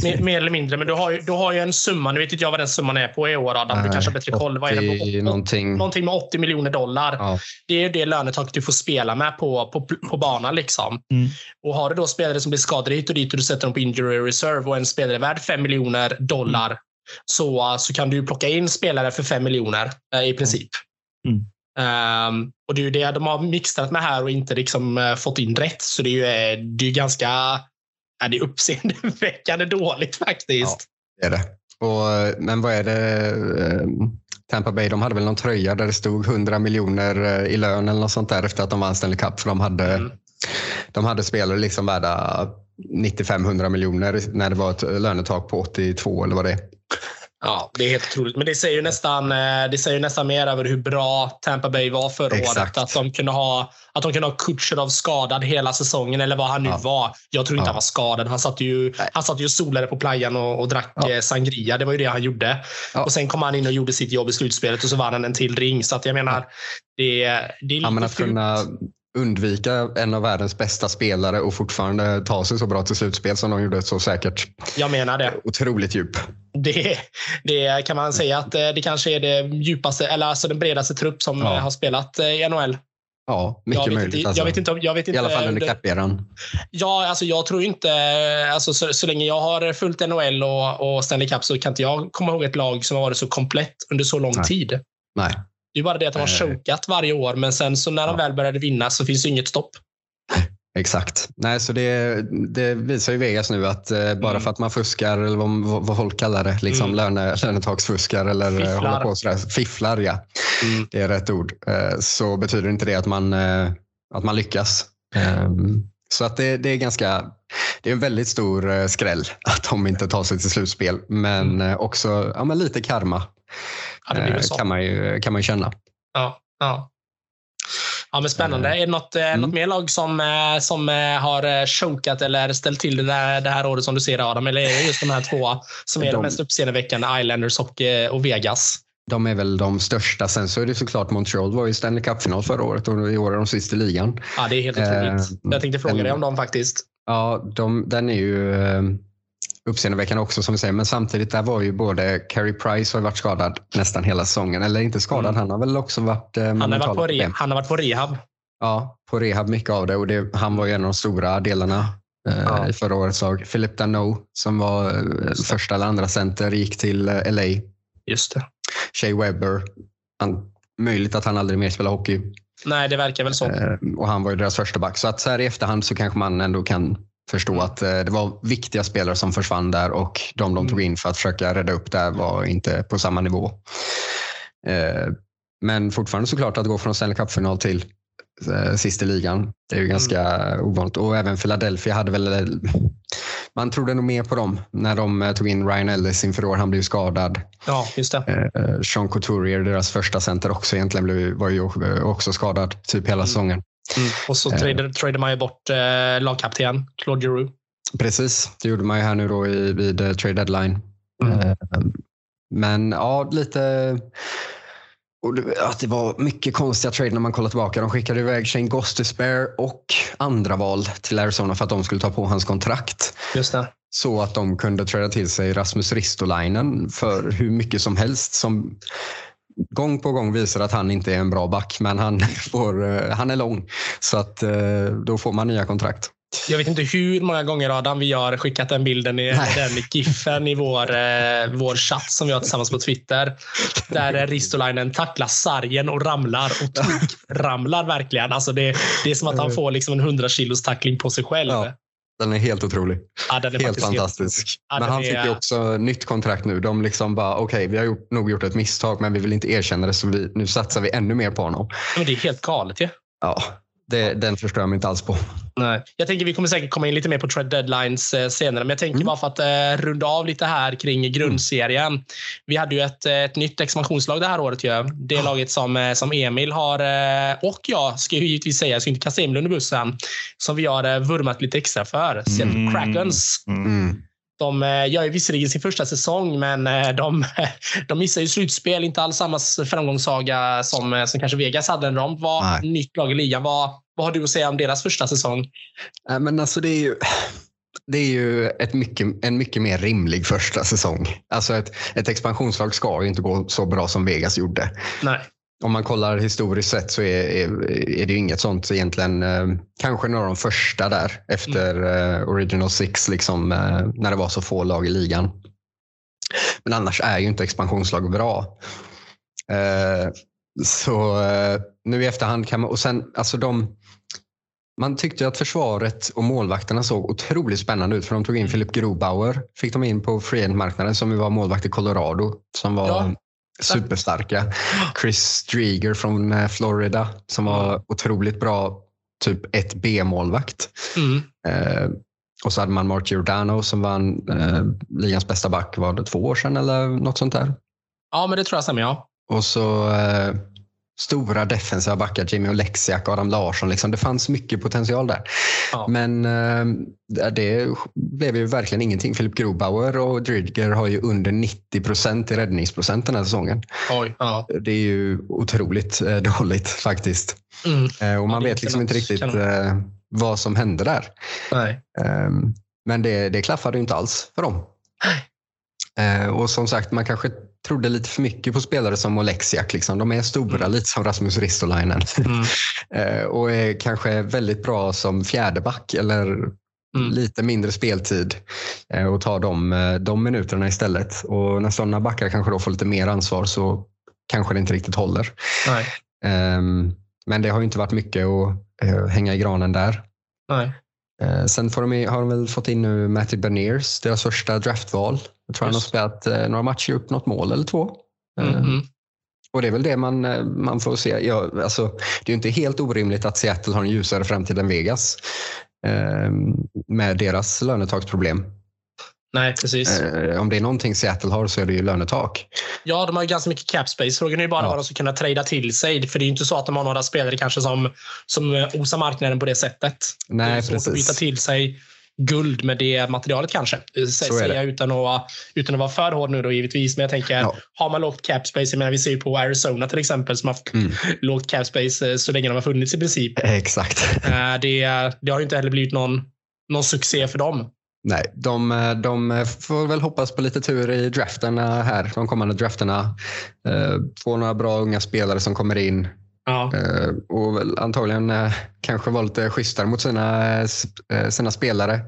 Mer, mer eller mindre. Men du har, ju, du har ju en summa. Nu vet inte jag vad den summan är på i år, Adam. Du kanske har bättre koll. Vad är den 80 på? någonting. Någonting med 80 miljoner dollar. Ja, Det är ju det lönetaket du får spela med på, på, på banan. Liksom. Mm. Och har du då spelare som blir skadade hit och dit och du sätter dem på injury reserve och en spelare är värd 5 miljoner dollar så, så kan du plocka in spelare för 5 miljoner eh, i princip. Mm. Ehm, och det är ju det de har mixtrat med här och inte liksom, eh, fått in rätt. Så det är ju eh, det är ju ganska ja, det är uppseendeväckande dåligt faktiskt. det är det. Och, men vad är det? eh, Tampa Bay de hade väl någon tröja där det stod 100 miljoner eh, i lön eller något sånt där efter att de vann Stanley Cup. För de hade, Mm. de hade spelare liksom värda 95-100 miljoner när det var ett lönetak på 82 eller vad det är. Ja, det är helt otroligt. Men det säger nästan, eh, det säger nästan mer över hur bra Tampa Bay var förra Exakt. året. Att de kunde ha, att de kunde ha Kutjerov skadad hela säsongen eller vad han nu Ja. var. Jag tror inte Ja. han var skadad. Han satt ju, Nej. han satt ju och solade på playan och, och drack Ja. eh, sangria. Det var ju det han gjorde. Och Sen kom han in och gjorde sitt jobb i slutspelet och så vann han en till ring. Så att jag menar, det, det är Ja, men lite att kunna undvika en av världens bästa spelare och fortfarande ta sig så bra till slutspel som de gjorde så säkert. Jag menar det. Otroligt djup. Det, det kan man säga att eh, det kanske är det djupaste, eller alltså den bredaste trupp som Ja. eh, har spelat eh, i NHL. Ja, mycket jag vet möjligt. Inte, alltså. jag vet inte, om- jag vet I inte, alla fall under cap-eran. Ja, alltså jag tror inte... Alltså så, så länge jag har följt NHL och, och Stanley Cup så kan inte jag komma ihåg ett lag som har varit så komplett under så lång Nej. tid. Nej, Det är bara det att de har Nej. chokat varje år, men sen så när de väl började vinna så finns det inget stopp. exakt. Nej, så det, det visar ju Vegas nu att eh, bara Mm. för att man fuskar, eller vad, vad, vad folk kallar det, liksom Mm. löne, lönetagsfuskar eller eh, Fifflar. håller på sådär, fifflar, ja. Det är rätt ord. Eh, så betyder inte det att man, eh, att man lyckas. Ehm, Så att det, det är ganska, det är en väldigt stor eh, skräll att de inte tar sig till slutspel. Men eh, också ja, men lite karma Ja, eh, kan man, ju, kan man ju känna. Ja, ja. ja men spännande. Är det något, eh, Mm. något mer lag som, eh, som eh, har eh, chokat eller ställt till det, där, det här året som du ser Adam? Eller är det just de här två som är de, De- mest uppseendeväckande, Islanders och, eh, och Vegas? De är väl de största. Sen så är det såklart Montreal var i Stanley Cup-final förra året och i år är de sist i ligan. Ja, det är helt Eh, otroligt. Jag tänkte fråga en- dig om dem faktiskt. Ja, de, den är ju eh, uppseendeväckande också som vi säger. Men samtidigt där var ju både Carey Price har varit skadad nästan hela säsongen. Eller inte skadad, Mm. han har väl också varit eh, Han har, varit på re, han har varit på rehab. Ja, på rehab mycket av det och det, han var ju en av de stora delarna eh, Ja. i förra årets lag. Philip Dano som var eh, första eller andra center gick till eh, LA. Just det. Shea Webber, han, möjligt att han aldrig mer spelar hockey. Nej, det verkar väl så. Eh, och han var ju deras första back. Så att så här i efterhand så kanske man ändå kan förstå Mm. att eh, det var viktiga spelare som försvann där och de de tog Mm. in för att försöka rädda upp där var inte på samma nivå. Eh, men fortfarande såklart att gå från Stanley Cup-final till eh, sist i ligan. Det är ju ganska ovanligt. Och även Philadelphia hade väl... Man trodde nog mer på dem när de tog in Ryan Ellis inför år. Han blev skadad. Ja, just det. Eh, Sean Couturier, deras första center också egentligen, blev, var ju också skadad typ hela Mm. säsongen. Mm. Och så Eh. tradade, tradade man ju bort eh, lagkapten Claude Giroux. Precis, det gjorde man ju här nu då i, vid eh, trade deadline. Mm. Eh, Men ja, lite... Och det, att det var mycket konstiga trade när man kollar tillbaka. De skickade iväg Shane Gostisbehere och andra val till Arizona för att de skulle ta på hans kontrakt. Just det. Så att de kunde träda till sig Rasmus Ristolainen för hur mycket som helst. Som gång på gång visar att han inte är en bra back, men han, får, eh, han är lång. Så att eh, då får man nya kontrakt. Jag vet inte hur många gånger Adam vi har skickat den bilden, i, Nej. den giffen i vår, eh, vår chatt som vi har tillsammans på Twitter. Där Ristolainen tacklar sargen och ramlar och ramlar verkligen. Alltså det, det är som att han får liksom en 100 kilos tackling på sig själv. Ja, Den är helt otrolig. Ja, är Helt fantastisk. Ja, men han är- fick ju också nytt kontrakt nu. De liksom bara, okej, vi har gjort, nog gjort ett misstag, men vi vill inte erkänna det, så vi, nu satsar vi ännu mer på honom. Men det är helt galet ju. Ja, det, den förstår jag mig inte alls på. Nej. Jag tänker vi kommer säkert komma in lite mer på trade deadlines eh, senare, men jag tänker mm. bara för att eh, runda av lite här kring grundserien. Mm. Vi hade ju ett, ett nytt expansionslag det här året. Ju. Det laget som, eh, som Emil har, eh, och jag ska ju givetvis säga, jag ska inte kasta Emil under bussen, som vi har eh, vurmat lite extra för. Seattle mm. De gör ju visserligen sin första säsong, men de, de missar ju slutspel. Inte alls samma framgångssaga som, som kanske Vegas hade när de var Nej. nytt lag i ligan. Vad, vad har du att säga om deras första säsong? Men alltså det är ju... Det är ju ett mycket, en mycket mer rimlig första säsong. Alltså ett, ett expansionslag ska ju inte gå så bra som Vegas gjorde. Nej. Om man kollar historiskt sett så är, är, är det ju inget sånt egentligen. Eh, kanske några av de första där efter mm. eh, Original Six, liksom, eh, när det var så få lag i ligan. Men annars är ju inte expansionslag bra. Eh, så eh, nu i efterhand kan man, och sen alltså de, man tyckte att försvaret och målvakterna såg otroligt spännande ut för de tog in Philip Grobauer. Fick de in på free marknaden som var målvakt i Colorado som var ja. Superstarka. Chris Strieger från eh, Florida som var otroligt bra typ 1B-målvakt. Mm. Eh, och så hade man Mark Giordano som vann eh, ligans bästa back, var det två år sedan eller något sånt där? Ja, men det tror jag stämmer, ja. Och så eh, stora defensiva backar, Jimmy Oleksiak, Adam Larsson. Liksom. Det fanns mycket potential där. Ja. Men eh, det blev ju verkligen ingenting. Filip Grobauer och Drydger har ju under 90 procent i räddningsprocent den här säsongen. Oj, ja. Det är ju otroligt eh, dåligt faktiskt. Mm. Eh, och man ja, vet liksom inte riktigt eh, vad som hände där. Nej. Ehm, men det, det klaffade ju inte alls för dem. Eh, och som sagt, man kanske trodde lite för mycket på spelare som Oleksiak. Liksom. De är stora, mm. lite som Rasmus Ristolainen. Mm. Eh, och är kanske väldigt bra som fjärdeback eller mm. lite mindre speltid eh, och tar de, de minuterna istället. Och när sådana backar kanske då får lite mer ansvar så kanske det inte riktigt håller. Nej. Ehm, men det har inte varit mycket att hänga i granen där. Nej. Sen får de, har de väl fått in nu Matty Berniers, deras första draftval. Jag tror Just. han har spelat eh, några matcher, upp något mål eller två. Mm -hmm. Och det är väl det man, eh, man får se. Ja, alltså, det är inte helt orimligt att Seattle har en ljusare framtid än Vegas eh, med deras lönetaksproblem. Nej, precis. Eh, om det är någonting Seattle har så är det ju lönetak. Ja, de har ju ganska mycket cap space. Frågan är ju bara ja. vad de ska kunna trada till sig. För det är ju inte så att de har några spelare kanske som, som osar marknaden på det sättet. Nej, det är svårt precis. att byta till sig guld med det materialet kanske. Säger jag utan att, utan att vara för hård nu då givetvis. Men jag tänker, ja. har man lågt cap space, jag menar, vi ser ju på Arizona till exempel som har haft mm. lågt cap space eh, så länge de har funnits i princip. Exakt. Eh, det, det har ju inte heller blivit någon, någon succé för dem. Nej, de, de får väl hoppas på lite tur i drafterna här, de kommande drafterna. Eh, få några bra unga spelare som kommer in. Ja. Eh, och antagligen eh, kanske vara lite schysstare mot sina, eh, sina spelare.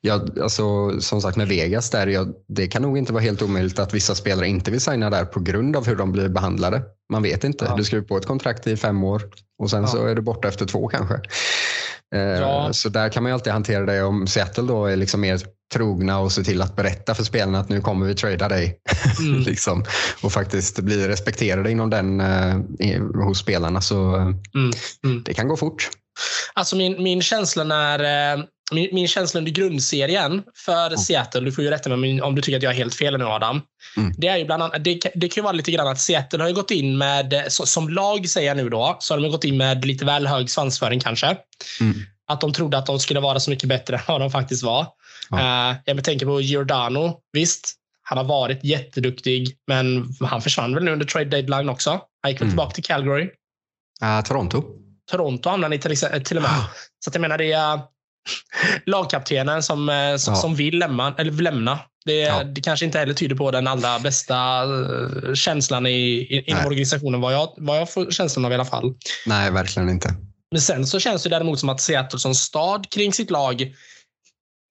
Ja, alltså, som sagt med Vegas, där, ja, det kan nog inte vara helt omöjligt att vissa spelare inte vill signa där på grund av hur de blir behandlade. Man vet inte. Ja. Du skriver på ett kontrakt i fem år och sen ja. så är du borta efter två kanske. Ja. Så där kan man ju alltid hantera det. Om Seattle då är liksom mer trogna och se till att berätta för spelarna att nu kommer vi trada dig. Mm. liksom. Och faktiskt bli respekterade inom den eh, hos spelarna. Så eh, mm. Mm. det kan gå fort. Alltså min, min känsla när eh, min, min känsla under grundserien för mm. Seattle, du får ju rätta mig om du tycker att jag har helt fel nu Adam. Mm. Det är ju bland annat, det, det kan ju vara lite grann att Seattle har gått in med, som lag säger jag nu då, så har de gått in med lite väl hög svansföring kanske. Mm. Att de trodde att de skulle vara så mycket bättre än vad de faktiskt var. Ja. Uh, jag tänker på Giordano. Visst, han har varit jätteduktig, men han försvann väl nu under trade deadline också. Han gick väl mm. tillbaka till Calgary. Uh, Toronto. Toronto hamnade han i till, till och med. Så att jag menar, det är lagkaptenen som, eh, som, ja. som vill lämna. Eller lämna. Det, ja. det kanske inte heller tyder på den allra bästa känslan i, i, inom organisationen, vad jag, vad jag får känslan av i alla fall. Nej, verkligen inte. Men sen så känns det däremot som att Seattle som stad kring sitt lag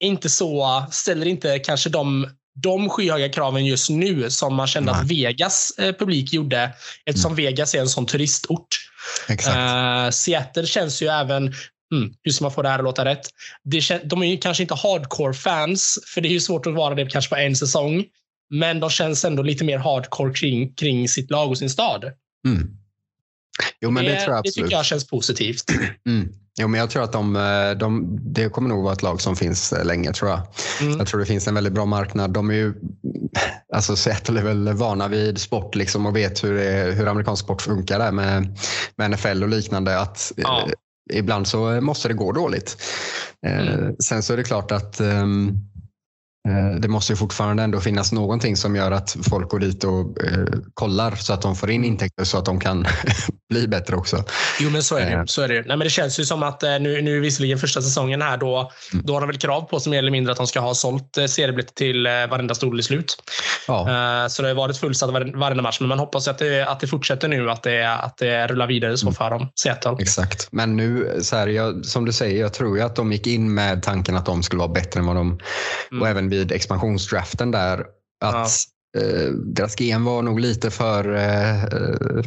inte så, ställer inte kanske de, de skyhöga kraven just nu som man kände Nej. att Vegas eh, publik gjorde eftersom mm. Vegas är en sån turistort. Uh, Seattle känns ju även Mm, hur ska man få det här att låta rätt? Det, de är ju kanske inte hardcore fans, för det är ju svårt att vara det kanske på en säsong. Men de känns ändå lite mer hardcore kring, kring sitt lag och sin stad. Mm. Jo, men det, det, tror jag absolut. Det tycker jag känns positivt. Mm. Jo, men jag tror att de, eh, de, det kommer nog vara ett lag som finns eh, länge. tror Jag mm. Jag tror det finns en väldigt bra marknad. De är ju, alltså Seattle är väl vana vid sport liksom och vet hur, det, hur amerikansk sport funkar där med, med NFL och liknande. Att, ja. Ibland så måste det gå dåligt. Eh, mm. sen så är det klart att um, det måste ju fortfarande ändå finnas någonting som gör att folk går dit och eh, kollar så att de får in intäkter så att de kan bli bättre också. Jo, men så är det. Eh. Så är det. Nej, men det känns ju som att nu, nu visserligen första säsongen här, då, mm. då har de väl krav på sig mer eller mindre att de ska ha sålt seriebiljetter till varenda storlig slut. Ja. Så det har varit fullsatt varenda match, men man hoppas att det, att det fortsätter nu, att det, att det rullar vidare så mm. för dem, Seattle. Exakt, men nu, så här, jag, som du säger, jag tror ju att de gick in med tanken att de skulle vara bättre än vad de, mm. och även vid expansionsdraften där att ja. eh, deras GM var nog lite för eh, eh,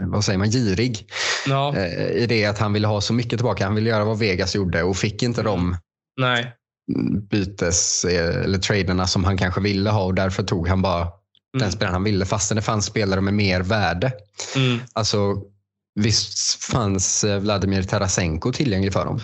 vad säger man, girig. Ja. Eh, I det att han ville ha så mycket tillbaka. Han ville göra vad Vegas gjorde och fick inte de Nej. bytes eh, eller traderna som han kanske ville ha och därför tog han bara mm. den spelaren han ville fastän det fanns spelare med mer värde. Mm. Alltså, visst fanns eh, Vladimir Tarasenko tillgänglig för dem.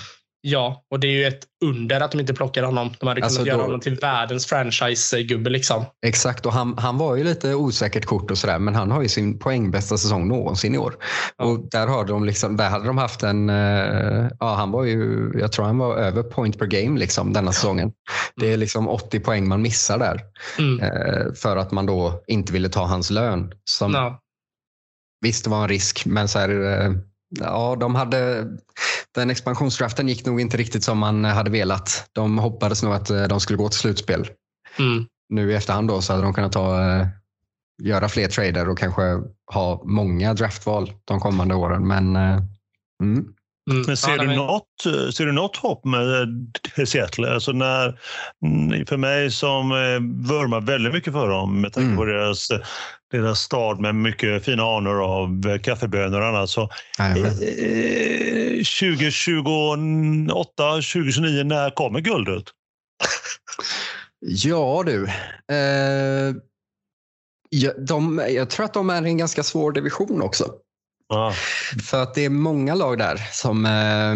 Ja, och det är ju ett under att de inte plockar honom. De hade alltså kunnat göra honom till världens franchise-gubbe. Liksom. Exakt, och han, han var ju lite osäkert kort och sådär, men han har ju sin poängbästa säsong någonsin i år. Ja. Och där, har de liksom, där hade de haft en... Uh, ja, han var ju, jag tror han var över point per game liksom, denna säsongen. Det är liksom 80 poäng man missar där. Mm. Uh, för att man då inte ville ta hans lön. Som, ja. Visst, det var en risk, men så här, uh, ja, de hade den expansionsdraften gick nog inte riktigt som man hade velat. De hoppades nog att eh, de skulle gå till slutspel. Mm. Nu i efterhand då så hade de kunnat ta, eh, göra fler trader och kanske ha många draftval de kommande åren. Men, eh, mm. Mm. Men ser, ja, du något, ser du något hopp med Seattle? Alltså när, mm, för mig som vurmar väldigt mycket för dem med tanke mm. på deras deras stad med mycket fina anor av kaffebönor och annat. Så, eh, 2028, 2029, när kommer guldet? ja du. Eh, ja, de, jag tror att de är i en ganska svår division också. Ah. För att det är många lag där som eh,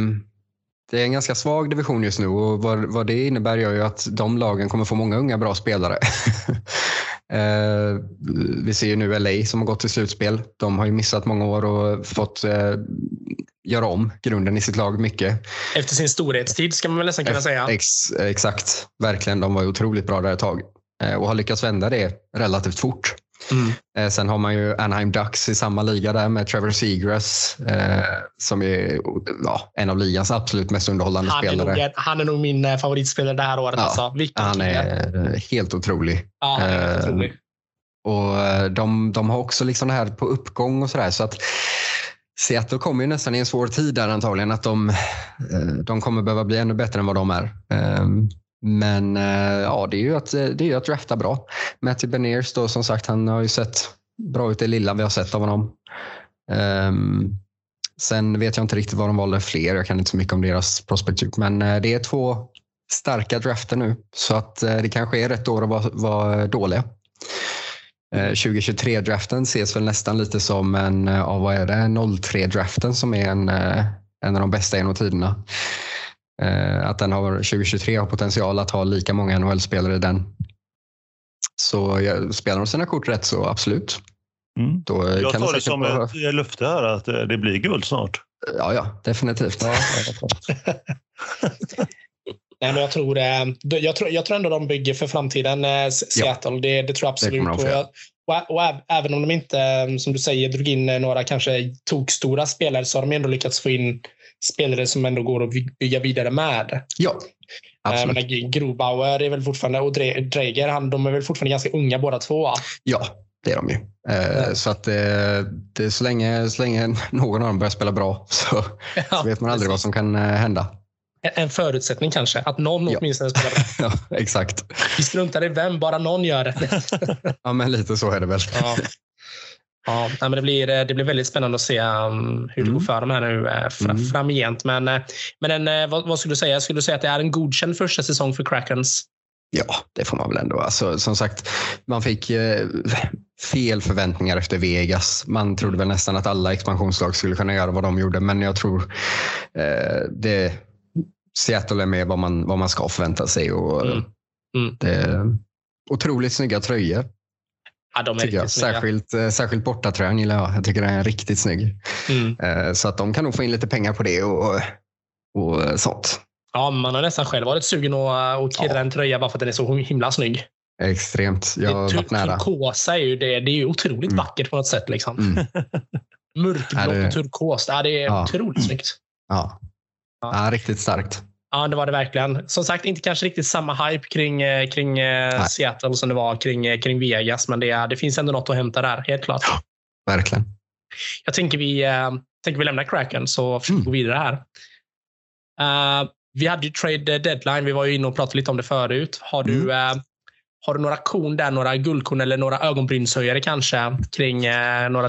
det är en ganska svag division just nu och vad, vad det innebär gör ju att de lagen kommer få många unga bra spelare. Eh, vi ser ju nu LA som har gått till slutspel. De har ju missat många år och fått eh, göra om grunden i sitt lag mycket. Efter sin storhetstid ska man väl nästan kunna säga. Ex, exakt, verkligen. De var otroligt bra där ett tag eh, och har lyckats vända det relativt fort. Mm. Eh, sen har man ju Anaheim Ducks i samma liga där med Trevor Seagrass eh, som är ja, en av ligans absolut mest underhållande han spelare. Nog, han är nog min eh, favoritspelare det här året. Ja, alltså. han är helt otrolig. Ja, han är helt otrolig. Och de, de har också liksom det här på uppgång och sådär. Så att Seattle kommer ju nästan i en svår tid där antagligen. Att de, de kommer behöva bli ännu bättre än vad de är. Men eh, ja, det är ju att, eh, det är ju att drafta bra. Matty Beniers då som sagt, han har ju sett bra ut det lilla vi har sett av honom. Um, sen vet jag inte riktigt vad de valde fler. Jag kan inte så mycket om deras prospect men eh, det är två starka drafter nu så att det kanske är rätt år att vara, vara dåliga. 2023-draften ses väl nästan lite som en, ja vad är det, 03-draften som är en, en av de bästa genom tiderna. Eh, att den har 2023 har potential att ha lika många NHL-spelare i den. Så spelar de sina kort rätt så absolut. Mm. Då jag tar det som ett löfte här att eh, det blir guld snart. Ja, ja definitivt. Ja, Nej, men jag, tror, eh, jag, tror, jag tror ändå de bygger för framtiden, Seattle. Ja. Det, det tror jag absolut. Det och, jag, och, och, även om de inte, som du säger, drog in några kanske tokstora spelare så har de ändå lyckats få in spelare som ändå går att bygga vidare med. Ja, eh, absolut. Menar, Grobauer är väl fortfarande, och Dreger, han, de är väl fortfarande ganska unga båda två? Ja, det är de ju. Eh, så att det, det, så, länge, så länge någon av dem börjar spela bra så, ja, så vet man aldrig precis. vad som kan eh, hända. En förutsättning kanske, att någon ja. åtminstone spelar bra. ja, exakt. Vi struntar i vem, bara någon gör det. ja, men lite så är det väl. Ja. Men det, blir, det blir väldigt spännande att se um, hur det går mm. för dem här nu eh, fr mm. framgent. Men, eh, men en, eh, vad, vad, skulle du säga? Skulle du säga att det är en godkänd första säsong för Krakens? Ja, det får man väl ändå. Alltså, som sagt, man fick fel förväntningar efter Vegas. Man trodde väl nästan att alla expansionslag skulle kunna göra vad de gjorde, men jag tror eh, det Seattle är med vad man, vad man ska förvänta sig. Och Mm. Mm. Det otroligt snygga tröjor. Ja, de är Tycker jag. snygga. Särskilt, eh, särskilt bortatröjan gillar jag. Jag tycker den är riktigt snygg. Mm. Eh, Så att de kan nog få in lite pengar på det och, och sånt. Ja, man har nästan själv varit sugen att, att kirra Ja. en tröja bara för att den är så himla snygg. Extremt. Jag har Det varit nära. Turkosa är ju, det, det är ju otroligt Mm. vackert på något sätt. Liksom. Mm. Mörkblått och turkos. Ja, det är Ja. otroligt snyggt. Ja. Ja. Ja, riktigt starkt. Ja, det var det verkligen. Som sagt, inte kanske riktigt samma hype kring, eh, kring eh, Nej. Seattle som det var kring, eh, kring Vegas, men det, det finns ändå något att hämta där, helt klart. Verkligen. Jag tänker vi, eh, tänker vi lämnar Kraken så vi Mm. gå vidare här. Eh, vi hade ju trade deadline. Vi var ju inne och pratade lite om det förut. Har du, Mm. eh, har du några korn där, några guldkorn eller några ögonbrynshöjare kanske kring eh, några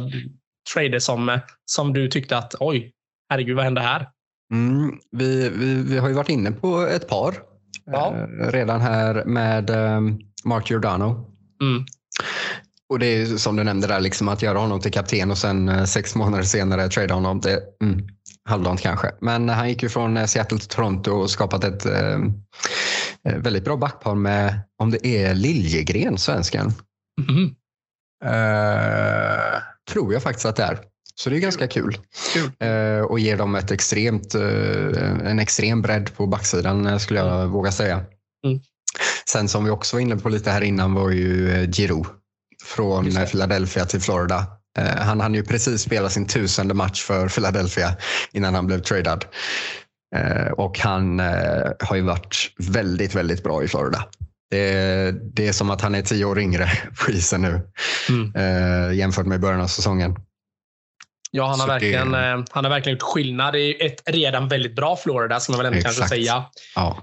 trader som, som du tyckte att oj, herregud, vad hände här? Mm, vi, vi, vi har ju varit inne på ett par Ja. eh, redan här med eh, Mark Giordano. Mm. Och det är som du nämnde där, liksom att göra honom till kapten och sen eh, sex månader senare trada honom. Det, mm, halvdant kanske. Men han gick ju från eh, Seattle till Toronto och skapat ett eh, eh, väldigt bra backpar med, om det är Liljegren, svensken. Eh, tror jag faktiskt att det är. Så det är ganska kul. Kul. Eh, och ger dem ett extremt, eh, en extrem bredd på backsidan eh, skulle jag våga säga. Mm. Sen som vi också var inne på lite här innan var ju eh, Giroud från Philadelphia till Florida. Eh, han hann ju precis spela sin tusende match för Philadelphia innan han blev tradad. Eh, och han har ju varit väldigt, väldigt bra i Florida. Det, det är som att han är tio år yngre på isen nu Mm. jämfört med början av säsongen. Ja, han har, Så det- verkligen, eh, han har verkligen gjort skillnad i ett redan väldigt bra Florida, ska man väl ändå kanske Exakt. säga. Ja,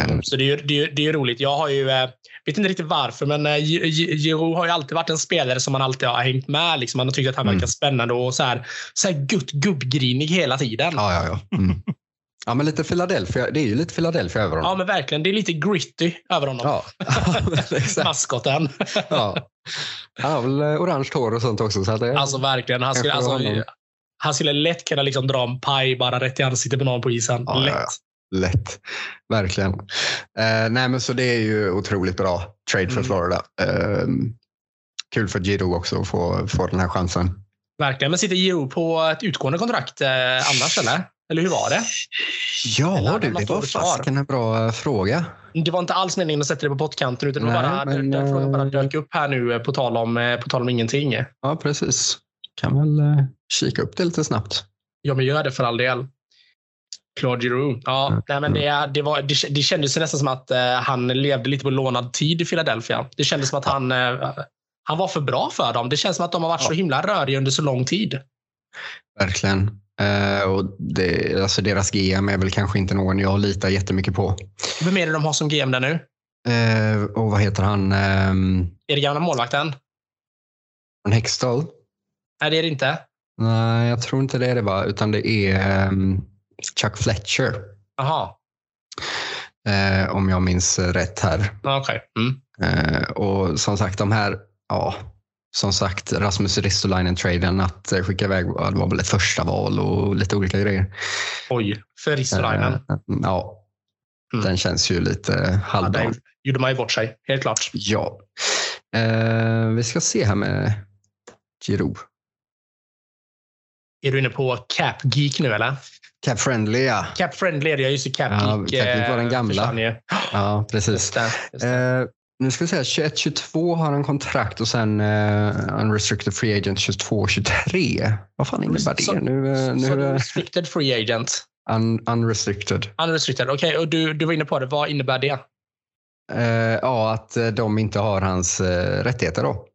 Mm. Så det är, det, är, det är roligt. Jag har ju, eh, vet inte riktigt varför, men Gi- Gi- Giroud har ju alltid varit en spelare som man alltid har hängt med. Liksom. Man har tyckt att han Mm. verkar spännande och så här, så här gutt, gubbgrinig hela tiden. Ja, ja. ja. Mm. Ja, men lite Philadelphia. Det är ju lite Philadelphia över honom. men verkligen. Det är lite gritty över honom. Ja. Maskoten. Ja. Han har väl eh, orange hår och sånt också. Så att det, Alltså verkligen. Han skulle, alltså, han skulle lätt kunna liksom dra en paj bara rätt i ansiktet på någon på isen. Ja, ja, lätt. ja. Lätt. Verkligen. Eh, nej, men så det är ju otroligt bra trade för Mm. Florida. Eh, kul för Giroud också att få, få den här chansen. Verkligen. Men sitter Giroud på ett utgående kontrakt eh, annars eller? Eller hur var det? Ja, du, det var fasiken en bra eh, fråga. Det var inte alls meningen att sätta det på pottkanten utan Nej, bara, men, den frågan bara eh, dök upp här nu eh, på tal om, på tal om ingenting. Ja, precis. Kan väl kika upp det lite snabbt. Ja, men gör det för all del. Claude Giroux. Ja, Mm. nej, men det, det, var, det, det kändes nästan som att eh, han levde lite på lånad tid i Philadelphia. Det kändes som att han, eh, han var för bra för dem. Det känns som att de har varit Ja. så himla röriga under så lång tid. Verkligen. Eh, och det, alltså deras GM är väl kanske inte någon jag litar jättemycket på. Vem är det de har som GM där nu? Eh, och vad heter han? Um, Är det gamla målvakten? Hextall? Nej, det är det inte. Nej, jag tror inte det är det va? Utan det är ehm, Chuck Fletcher. Jaha, Eh, om jag minns rätt här. Okej. Mm. Eh, och som sagt, de här, ja, som sagt, Rasmus Ristolainen-traden, att eh, skicka iväg, ja, det var väl ett första val och lite olika grejer. Oj, för Ristolainen. Eh, ja, Mm. den känns ju lite Ja, halvdan. gjorde man ju bort sig, helt klart. Ja. Eh, vi ska se här med Giroud. Är du inne på Cap Geek nu eller? Cap Friendly, ja. Cap Friendly ja, just det. Cap Ja, Geek. Cap Geek var den gamla. Ja, precis. Just det, just det. Eh, nu ska vi säga 21-22 har han kontrakt och sen eh, unrestricted free agent 22-23. Vad fan innebär Så- det? Nu, eh, Så nu du är det restricted free agent. un, unrestricted. Unrestricted. Okej, och du, du var inne på det. Vad innebär det? Eh, ja, att eh, de inte har hans eh, rättigheter då.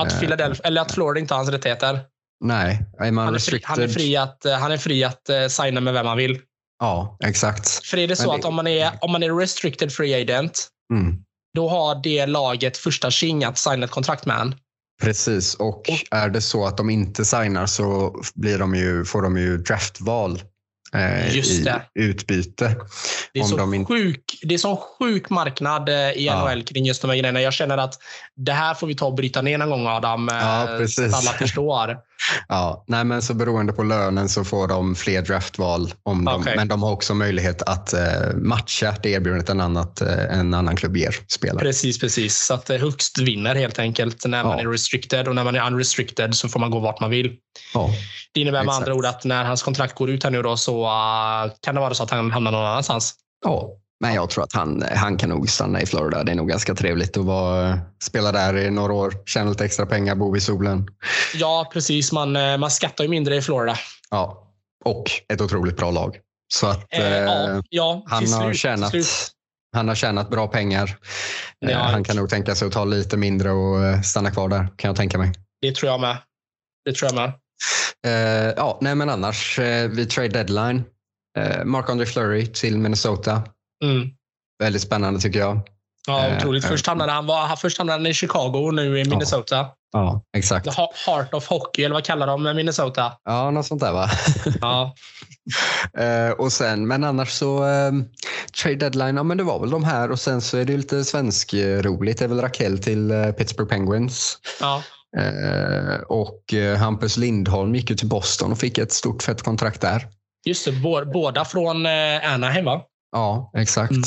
Att, Eh. Philadelphia, eller att Florida inte har hans rättigheter. Nej, är man Han är, fri, han är fri att, eh, han är fri att uh, signa med vem han vill. Ja, exakt. För är det så det- att om man, är, om man är restricted free agent, Mm. Då har det laget första tjing att signa ett kontrakt med en. Precis, och är det så att de inte signar så blir de ju, får de ju draftval eh, Just i det. utbyte. Det är, Om så de in- sjuk, det är sån sjuk marknad eh, i Ja. NHL kring just de här grejerna. Jag känner att det här får vi ta och bryta ner någon gång Adam. eh, Ja, precis. Så att alla förstår. Ja, nej, men så beroende på lönen så får de fler draftval. Om de, Okej. Men de har också möjlighet att eh, matcha det erbjudandet en, annat, eh, en annan klubb ger spelare. Precis, precis. Så att eh, högst vinner helt enkelt när man Ja. är restricted och när man är unrestricted så får man gå vart man vill. Ja, Det innebär med Exakt. andra ord att när hans kontrakt går ut här nu då så kan det vara så att han hamnar någon annanstans. ja. Men jag tror att han, han kan nog stanna i Florida. Det är nog ganska trevligt att vara, spela där i några år, tjäna lite extra pengar, bo vid solen. Ja, precis. Man, eh, man skattar ju mindre i Florida. Ja, och ett otroligt bra lag. Så att Eh, eh, ja, ja, han, till har slut, tjänat, slut. han har tjänat bra pengar. Ja. Eh, han kan nog tänka sig att ta lite mindre och stanna kvar där, kan jag tänka mig. Det tror jag med. Det tror jag med. Eh, ja, nej, men annars, eh, vid trade deadline, eh, Mark-André Fleury till Minnesota. Mm. Väldigt spännande tycker jag. Ja, Eh, otroligt. eh. Först hamnade, han, var, först hamnade han i Chicago och nu i Minnesota. Ja, exakt. The Ha- Heart of Hockey, eller vad kallar de Minnesota? Ja, något sånt där va? Ja, Eh, och sen, men annars så, eh, trade deadline, ja men det var väl de här och sen så är det ju lite svensk-roligt. Det är väl Rakell till Pittsburgh Penguins. ja. Och Hampus Lindholm gick ju till Boston och fick ett stort fett kontrakt där. just det. Bå- Båda från Anaheim, va? Ja, exakt. Mm.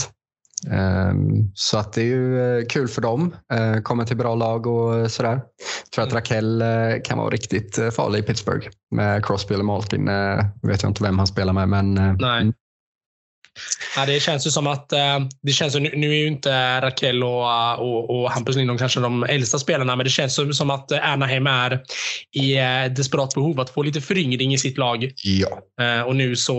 Ehm, så att det är ju eh, kul för dem. Uh, kommer till bra lag och sådär. Jag tror att Mm. Rakell eh, kan vara riktigt farlig i Pittsburgh med Crosby eller Malkin. Uh, vet jag inte vem han spelar med, men eh, Nej. Ja, det känns ju som att eh, det känns nu, är ju inte Raquel och, och, och Hampus Lindholm kanske de äldsta spelarna, men det känns som, som att Anaheim är i eh, desperat behov att få lite föryngring i sitt lag. ja. Eh, och nu så,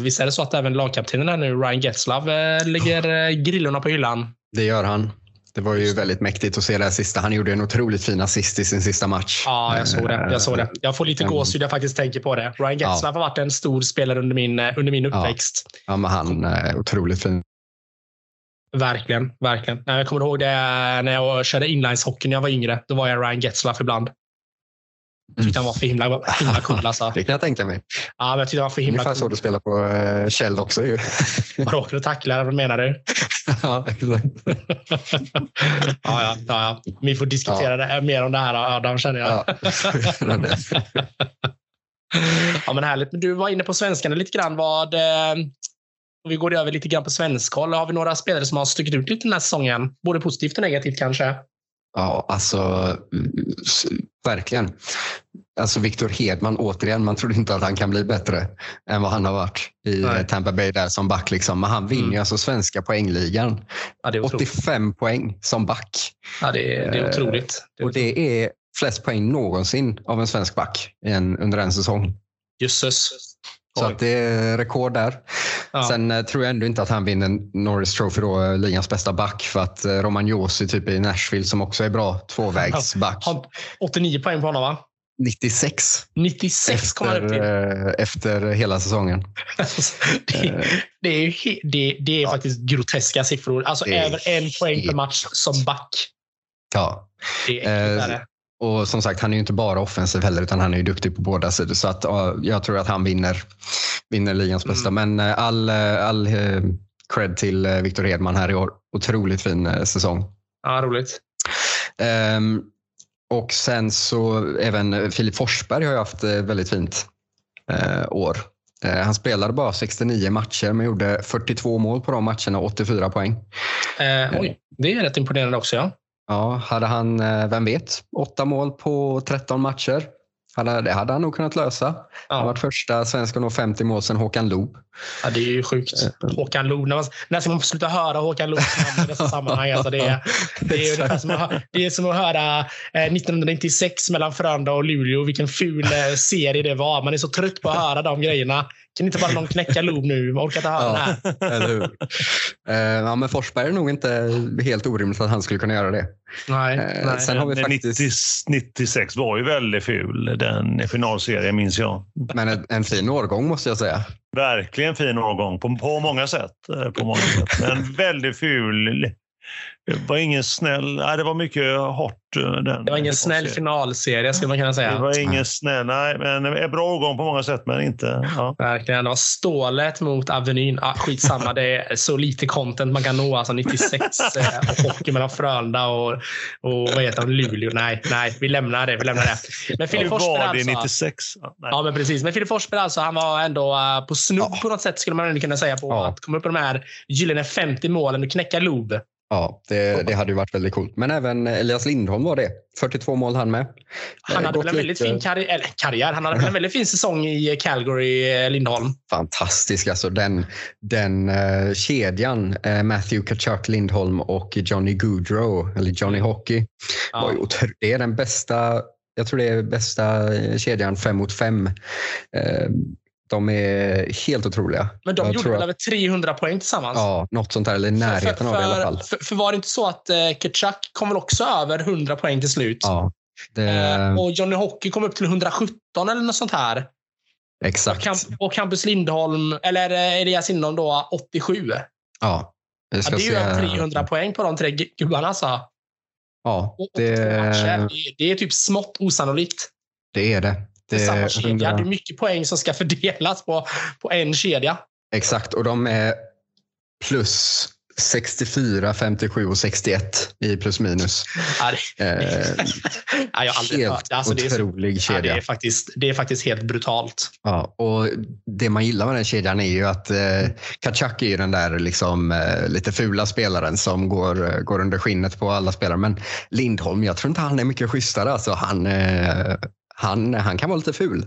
visst är det så att även lagkaptenen här nu, Ryan Getzlav, eh, lägger eh, grillorna på hyllan. Det gör han. Det var ju väldigt mäktigt att se det här sista. Han gjorde en otroligt fin assist i sin sista match. Ja, jag såg det. Jag, såg det. jag får lite Mm. gåshud jag faktiskt tänker på det. Ryan Ja. Getzlav har varit en stor spelare under min, eh, under min Ja. uppväxt. Ja, men han är otroligt fin. Verkligen, verkligen. Jag kommer ihåg det när jag körde inlineshockey när jag var yngre. Då var jag Ryan Getzlaff ibland. Jag tyckte han var för himla, himla cool. Alltså. Det kan jag tänka mig. Ja, men jag tyckte han var för himla Ungefär så cool. du spelar på uh, Kjell också ju. Vadå, för att tackla? Vad menar du? ja, exakt. Ja, ja, ja, ja. Vi får diskutera det, mer om det här Adam, känner jag. Ja. Ja, men härligt. Men du var inne på svenskarna lite grann. Vad, eh, och vi går över lite grann på svenskhåll. Har vi några spelare som har stuckit ut lite den här säsongen? Både positivt och negativt kanske? Ja, alltså mm, verkligen. Alltså Victor Hedman, återigen, man trodde inte att han kan bli bättre än vad han har varit i Nej. Tampa Bay där som back. Liksom. Men han vinner Mm. alltså svenska poängligan. Ja, det är otroligt. 85 poäng som back. Ja, det är, det är Eh, otroligt. Det är Och det är flest poäng någonsin av en svensk back en, under en säsong. Jösses. Så att det är rekord där. Ja. Sen eh, tror jag ändå inte att han vinner Norris Trophy, då, eh, ligans bästa back. För att eh, Roman Josi typ i Nashville som också är bra tvåvägsback. Har 89 poäng på honom, va? 96 96 kommer han upp efter, till. efter hela säsongen. det, det är, ju det, det är faktiskt groteska siffror. Alltså över en poäng per match som back. Ja. Det är äckligt. Eh. Och som sagt, han är ju inte bara offensiv heller utan han är ju duktig på båda sidor. Så att, ja, jag tror att han vinner, vinner ligans Mm. bästa. Men eh, all, eh, all eh, cred till Victor Hedman här i år. Otroligt fin säsong. Ja, roligt. Ehm, och sen så även Filip Forsberg har ju haft väldigt fint eh, år. Eh, han spelade bara 69 matcher men gjorde 42 mål på de matcherna och 84 poäng. Eh, oj, det är rätt imponerande också. Ja. Ja, hade han, eh, vem vet, åtta mål på 13 matcher. Hade, det hade han nog kunnat lösa. Han Ja. varit första svensk att nå 50 mål sedan Håkan Loob. ja, det är ju sjukt. Håkan Loob. När, man, när ska man sluta höra Håkan Loobs namn i dessa sammanhang? Alltså det, är, det, är ungefär som att, det är som att höra eh, 1996 mellan Frölunda och Luleå. Vilken ful eh, serie det var. Man är så trött på att höra de grejerna. Kan inte bara någon knäcka Loob nu? Jag orkar inte höra det här. eller hur? Eh, ja, men Forsberg är nog inte helt orimligt att han skulle kunna göra det. Nej, Eh, nej. sen har vi faktiskt 90, 96 var ju väldigt ful, den finalserien minns jag. men en, en fin årgång måste jag säga. Verkligen fin årgång på, på många sätt. eh, På många sätt. Men väldigt ful Det var ingen snäll... Nej, det var mycket hårt. eh, Den, Det var ingen snäll finalserie skulle man kunna Det säga. var ingen snäll... Nej, men en bra årgång på många sätt, men inte... Ja. Verkligen. Det var stålet mot Avenyn. Ah, skitsamma, det är så lite content man kan nå. Alltså 96 eh, och hockey mellan Frölunda och, och vad heter de, Luleå. Nej, nej, vi lämnar det. Vi lämnar det. Men Filip Forsberg var det alltså. 96? Ja, nej. Ja, men precis. Men Filip Forsberg alltså, han var ändå eh, på snudd Ja. på något sätt skulle man kunna säga på Ja. att komma upp på de här gyllene 50 målen och knäcka Loob. Ja, det, det hade ju varit väldigt coolt. Men även Elias Lindholm var det. 42 mål han med. Han Eh, hade gått väl en väldigt lite- fin karriär, eller karriär. Han hade väl en väldigt fin säsong i Calgary, eh, Lindholm. Fantastisk. Alltså den den eh, kedjan, eh, Matthew Kachuk Lindholm och Johnny Goodrow, eller Johnny Hockey, var ju Ja. otro- det är den bästa, jag tror det är bästa eh, kedjan fem mot fem. Eh, de är helt otroliga. Men de Jag gjorde väl att- över 300 poäng tillsammans? Ja, något sånt där, eller i närheten för, av det i alla fall. För, för, för var det inte så att eh, Kachuk kom väl också över 100 poäng till slut? Ja, det, Eh, och Johnny Hockey kom upp till 117 eller något sånt här. Och, exakt. Camp, och Campus Lindholm, eller eh, Elias Lindholm då, 87. Ja, Ja, det är ju över 300 poäng på de tre gu- gubbarna. Så. Ja, Och, och det, Det, det är typ smått osannolikt. det är det. Det är samma kedja. 100 Det är mycket poäng som ska fördelas på, på en kedja. Exakt, och de är plus 64, 57 och 61 i plus minus. Ja, det, Eh, ja, helt. Alltså, det, är så, otrolig ja, det, kedja. är faktiskt, det är faktiskt helt brutalt. Ja, och det man gillar med den kedjan är ju att eh, Kachuk är ju den där liksom, eh, lite fula spelaren som går, eh, går under skinnet på alla spelare. Men Lindholm, jag tror inte han är mycket schysstare. Alltså, han, eh, han, han kan vara lite ful.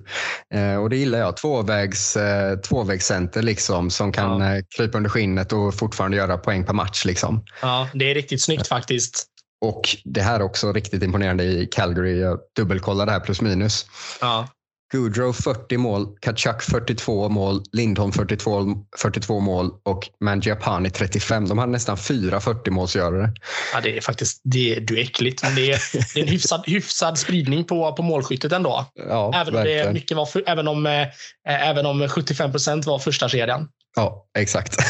Eh, och det gillar jag. Tvåvägs, eh, tvåvägscenter liksom, som kan Ja. eh, krypa under skinnet och fortfarande göra poäng per match. Liksom. Ja, det är riktigt snyggt faktiskt. Och det här är också riktigt imponerande i Calgary. Jag dubbelkollade här plus minus. Ja. Goodrow 40 mål, Kachuk 42 mål, Lindholm 42, 42 mål och Mangiapane 35. De hade nästan fyra 40-målsgörare. Ja, det är faktiskt det är, det är äckligt. Men det är, det är en hyfsad, hyfsad spridning på, på målskyttet ändå. Ja, Även om, det mycket var för, även om, eh, även om 75 procent var första kedjan. Ja, exakt.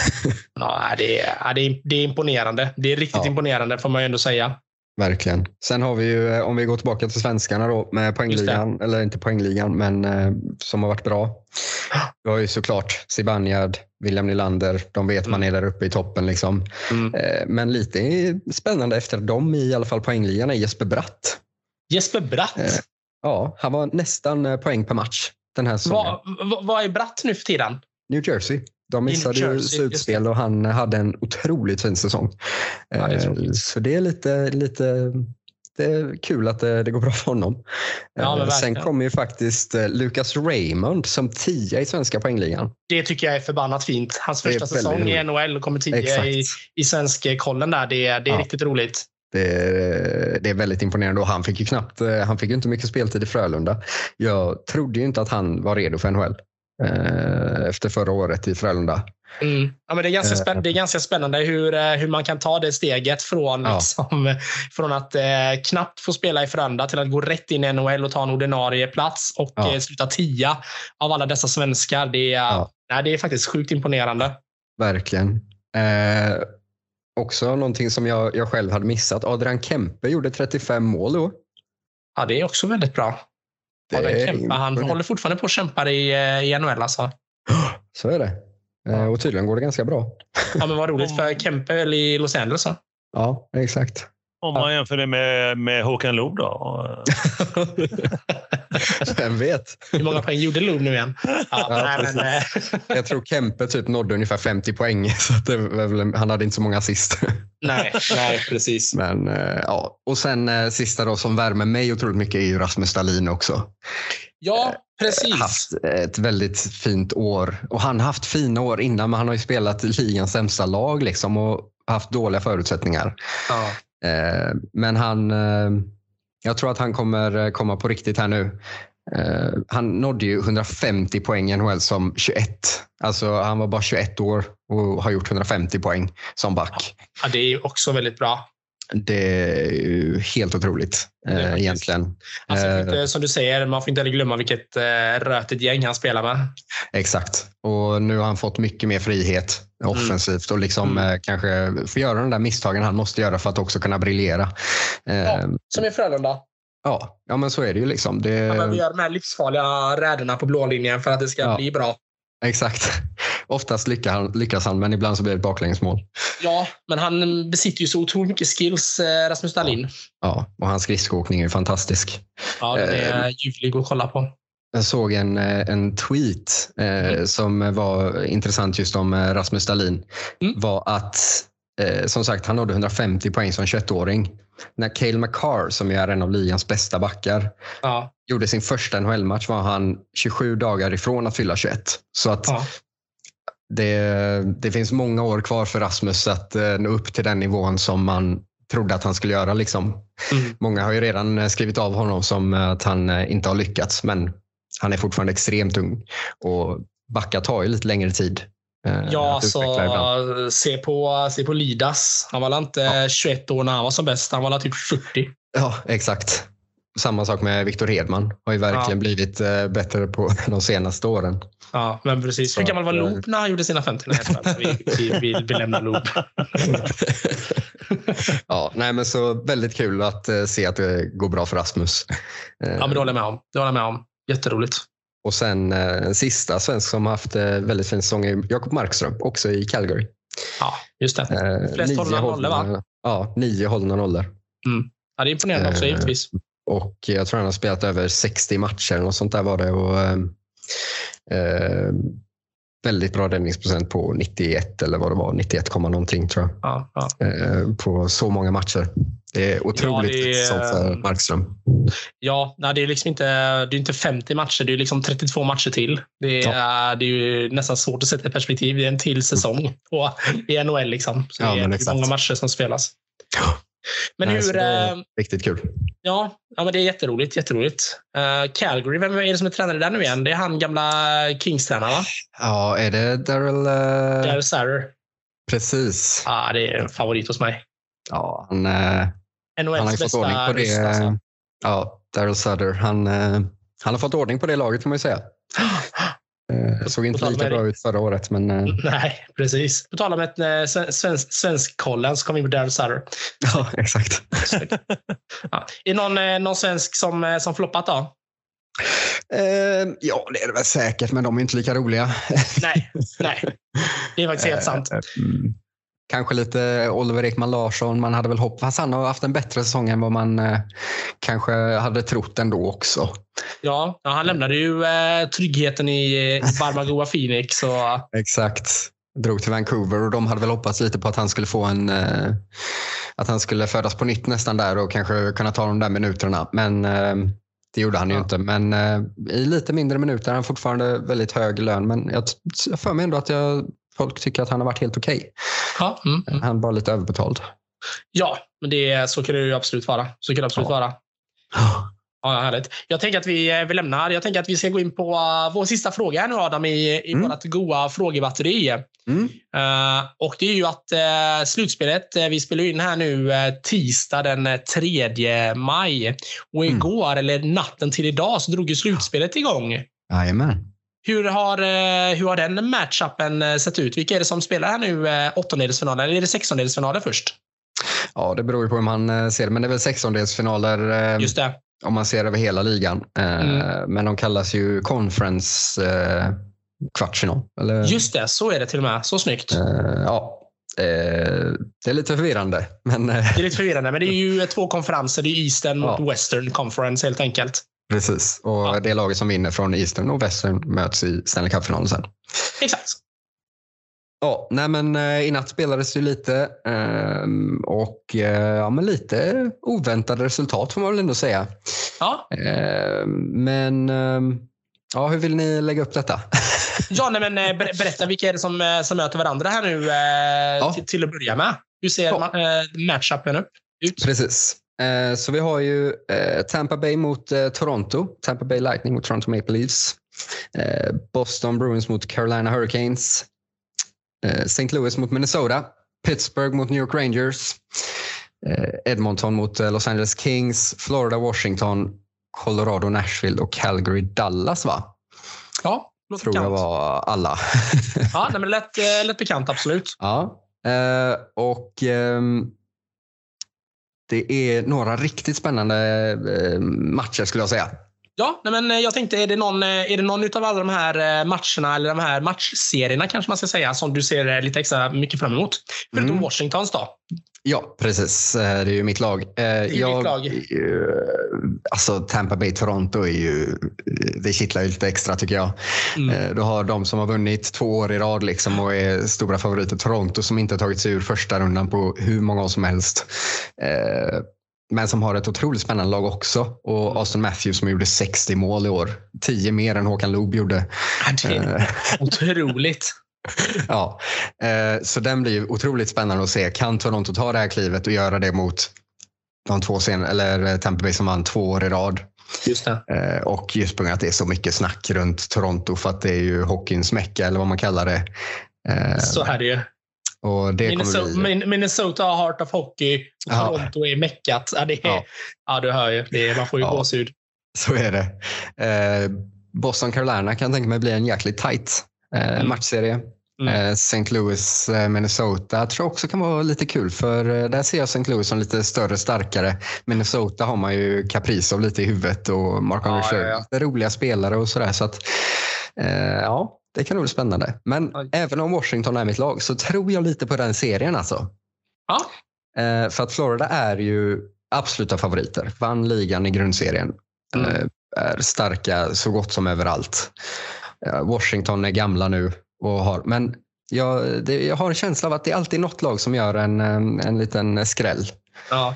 Ja, det, är, det, är, det är imponerande. Det är riktigt Ja. imponerande får man ju ändå säga. Verkligen. Sen har vi ju, eh, om vi går tillbaka till svenskarna då, med poängligan, eller inte poängligan, men eh, som har varit bra. Vi har ju såklart Zibanejad, William Nylander, de vet man är där uppe i toppen. Liksom. Mm. Eh, men lite spännande efter dem i alla fall poängligan är Jesper Bratt. Jesper Bratt. Eh, Ja, han var nästan eh, poäng per match den här säsongen. Vad vad- vad är Bratt nu för tiden? New Jersey. De missade ju slutspel och han hade en otroligt fin säsong. Ja, det Eh. Så det är lite, lite det är kul att det, det går bra för honom. Ja, Eh, Sen kommer ju faktiskt eh, Lucas Raymond som tia i svenska poängligan. Det tycker jag är förbannat fint. Hans första säsong i. NHL och kommer Exakt. i, i svensk-kollen där. Det, är- det är Ja. riktigt roligt. Det, är- det är väldigt imponerande och han fick ju knappt, han fick ju inte mycket speltid i Frölunda. Jag trodde ju inte att han var redo för NHL efter förra året i Frölunda. Mm. Ja, men det, är ganska Eh. spänn- det är ganska spännande hur, eh, hur man kan ta det steget från, Ja. liksom, från att eh, knappt få spela i Frölunda till att gå rätt in i NHL och ta en ordinarie plats och Ja. eh, sluta tia av alla dessa svenskar. Det är, Ja. nej, det är faktiskt sjukt imponerande. Verkligen. Eh, också någonting som jag, jag själv hade missat. Adrian Kempe gjorde 35 mål då. Ja, det är också väldigt bra. Är Kempe, han håller fortfarande på och kämpar i, eh, i NHL. Alltså. Så är det. Eh, och tydligen går det ganska bra. Ja, men vad roligt för Kempe är väl i Los Angeles. Så. Ja, exakt. Om man jämför det med, med Håkan Loob då? Vem vet? Hur många poäng gjorde Loob nu igen? Ja, Ja, nej, men, eh, Jag tror Kempe typ nådde ungefär 50 poäng. Så att det var väl, han hade inte så många assist. nej, nej, precis. Men, eh, ja. Och sen eh, sista då som värmer mig otroligt mycket är ju Rasmus Dahlin också. Ja, precis. Haft ett väldigt fint år. Och han har haft fina år innan men han har ju spelat i ligans sämsta lag liksom och haft dåliga förutsättningar. Ja. Eh, men han, eh, jag tror att han kommer eh, komma på riktigt här nu. Han nådde ju 150 poäng i NHL som 21. Alltså han var bara 21 år och har gjort 150 poäng som back. Ja, det är också väldigt bra. Det är helt otroligt eh, egentligen. Alltså, Eh, inte, som du säger, man får inte heller glömma vilket eh, rötigt gäng han spelar med. Exakt. Och nu har han fått mycket mer frihet offensivt och liksom Mm. eh, kanske få göra de där misstagen han måste göra för att också kunna briljera. Eh, Ja. Som i Frölunda. ja. ja, men så är det ju. liksom. Det, Han behöver göra de här livsfarliga räderna på blålinjen för att det ska Ja. bli bra. Exakt. Oftast lyckas han, lyckas han, men ibland så blir det baklängesmål. Ja, men han besitter ju så otroligt mycket skills, eh, Rasmus Dahlin. Ja, och hans skridskoåkning är fantastisk. Ja, den är ljuvlig att kolla på. Jag såg en, eh, en tweet eh, som var intressant just om eh, Rasmus Dahlin. Mm. var att, eh, som sagt, han nådde 150 poäng som 21-åring. När Cale McCarr, som är en av ligans bästa backar, Ja, gjorde sin första NHL-match var han 27 dagar ifrån att fylla 21. Så att ja. det, det finns många år kvar för Rasmus att eh, nå upp till den nivån som man trodde att han skulle göra. Liksom. Mm. Många har ju redan eh, skrivit av honom som eh, att han eh, inte har lyckats, men han är fortfarande extremt ung. Och backa tar ju lite längre tid. Eh, Ja, ibland. alltså se på, se på Lidas. Han var inte 21 år när han var som bäst. Han var typ 40. Ja, exakt. Samma sak med Viktor Hedman. Har ju verkligen Ja. blivit eh, bättre på de senaste åren. Ja, men precis. Så Hur gammal var att, eh, Loop när han gjorde sina 50? Nej, jag skojar. vi, vi, vi, vi lämnar Loop. ja, nej, men så väldigt kul att se att det går bra för Rasmus. Ja, men det håller jag med om. Det håller jag med om. Jätteroligt. Och sen eh, en sista svensk som haft eh, väldigt fin säsong är Jakob Markström, också i Calgary. Ja, just det. Eh, Flest hållna nollor, va? Ja, nio hållna nollor. Ja, det är imponerande också, givetvis. Och jag tror han har spelat över 60 matcher och sånt där var det. Och, eh, väldigt bra räddningsprocent på 91 eller vad det var, 91, komma någonting tror jag. Ja, ja. Eh, på så många matcher. Det är otroligt Ja, det är- sånt för Markström. Ja, nej, det är liksom inte, det är inte 50 matcher, det är liksom 32 matcher till. Det är, det är ju nästan svårt att sätta i perspektiv. Det är en till säsong på, i NHL. Liksom. Så Ja, det är många matcher som spelas. Ja. Men Nej, hur... är eh, Riktigt kul. Ja, ja men det är jätteroligt. jätteroligt. Uh, Calgary, vem är det som är tränare där nu igen? Det är han gamla Kings-tränaren, va? Ja, är det Daryl? Uh, Daryl Sutter. Precis. Ja, det är en favorit hos mig. Ja, han, eh, NHLs bästa på det. ryss. Alltså. Ja, Daryl Sutter. Han, eh, han har fått ordning på det laget får man ju säga. Eh, såg inte lika det. bra ut förra året, men eh, Nej, precis. På tal om ett svensk, svensk kollen så kom vi in på Daryl Sutter. ja, exakt. Ja. Är det någon, någon svensk som, som floppat då? Eh, ja, det är det väl säkert, men de är inte lika roliga. Nej, nej. Det är faktiskt helt sant. Kanske lite Oliver Ekman Larsson. Man hade väl hoppats. Han har haft en bättre säsong än vad man eh, kanske hade trott ändå också. Ja, han lämnade ju eh, tryggheten i, i varma goa Phoenix. Och, Exakt. Drog till Vancouver och de hade väl hoppats lite på att han skulle få en... Eh, att han skulle födas på nytt nästan där och kanske kunna ta de där minuterna. Men eh, det gjorde han ju Ja. inte. Men eh, i lite mindre minuter. Han fortfarande väldigt hög lön. Men jag, jag för mig ändå att jag, folk tycker att han har varit helt okej. ja, mm, mm. Han var lite överbetald. ja, men det, så kan det ju absolut vara. Så kan det absolut Ja. vara. Ja, härligt. Jag tänker att vi, eh, vi lämnar. Jag tänker att vi ska gå in på uh, vår sista fråga här nu Adam i, i Mm. vårt goa frågebatteri. Mm. Eh, och det är ju att uh, slutspelet, eh, vi spelar in här nu eh, tisdag den eh, 3 maj. Och Mm. igår, eller natten till idag, så drog ju slutspelet igång. Jajamän. Hur har, eh, hur har den matchupen eh, sett ut? Vilka är det som spelar här nu? eh, Åttondelsfinaler eller är det sextondelsfinaler först? Ja, det beror ju på hur man ser det. Men det är väl sextondelsfinaler Just det. om man ser över hela ligan. Mm. Men de kallas ju conference kvartsfinal. Eller, Just det, så är det till och med. Så snyggt. ja, det är lite förvirrande. Men Det är lite förvirrande, men det är ju två konferenser. Det är Eastern Ja. mot Western Conference helt enkelt. Precis. Och Ja. det laget som vinner från Eastern och Western möts i Stanley Cup-finalen sen. Exakt. Ja, nej men eh, i natt spelades det lite ehm, och eh, ja, men lite oväntade resultat får man väl ändå säga. Ja, Ehm, Men ehm, ja, hur vill ni lägga upp detta? ja nej, men eh, ber- berätta vilka är det som, som möter varandra här nu Ja. till, till att börja med. Hur ser Ja. ma- matchupen upp ut? Precis. Eh, Så vi har ju eh, Tampa Bay mot eh, Toronto. Tampa Bay Lightning mot Toronto Maple Leafs. Boston Bruins mot Carolina Hurricanes. St. Louis mot Minnesota. Pittsburgh mot New York Rangers. Edmonton mot Los Angeles Kings, Florida, Washington, Colorado, Nashville och Calgary, Dallas va? Ja, låter Tror jag bekant. var alla. Ja, nej, men det lät, eh, lät bekant, absolut. Ja, och ehm, det är några riktigt spännande eh, matcher skulle jag säga. Ja, men eh, jag tänkte, är det någon, eh, är det någon utav alla de här matcherna, eller de här matchserierna kanske man ska säga, som du ser lite extra mycket fram emot? Förutom Mm. Washingtons då? Ja, precis. Eh, Det är ju mitt lag. Det är ditt lag. Alltså Tampa Bay Toronto är ju, det kittlar ju lite extra tycker jag. Mm. Eh, Du har de som har vunnit två år i rad liksom och är stora favoriter. Toronto som inte har tagit sig ur första rundan på hur många år som helst. Eh, Men som har ett otroligt spännande lag också. Och Austin Matthews som gjorde 60 mål i år. 10 mer än Håkan Loob gjorde. Ja, Det är Eh, otroligt. Ja, eh, så den blir ju otroligt spännande att se. Kan Toronto ta det här klivet och göra det mot de två sen eller Tampa Bay som vann två år i rad? Just det. Eh, Och just på grund av att det är så mycket snack runt Toronto för att det är ju hockeyns mecka eller vad man kallar det. Eh, Så är det. Och det Minnesota, bli... Min- Minnesota har Heart of Hockey och Ja. Toronto är meckat. Ja, det är, Ja. ja. du hör ju. Det är, man får ju Ja. gåshud. Så är det. Eh, Boston Carolina kan jag tänka mig bli en jäkligt tight eh, Mm. matchserie. Mm. Eh, St. Louis, eh, Minnesota tror jag också kan vara lite kul för eh, där ser jag St. Louis som lite större, starkare. Minnesota har man ju Kaprizov lite i huvudet och Mark Ja, Andre ja, ja. Roliga spelare och sådär. Så att, eh, ja, det kan nog bli spännande. Men Oj. även om Washington är mitt lag så tror jag lite på den serien alltså. Ja. Eh, för att Florida är ju absoluta favoriter. Vann ligan i grundserien. Mm. Eh, är starka så gott som överallt. Eh, Washington är gamla nu. Och har, men jag, det, jag har en känsla av att det är alltid något lag som gör en, en, en liten skräll. Ja.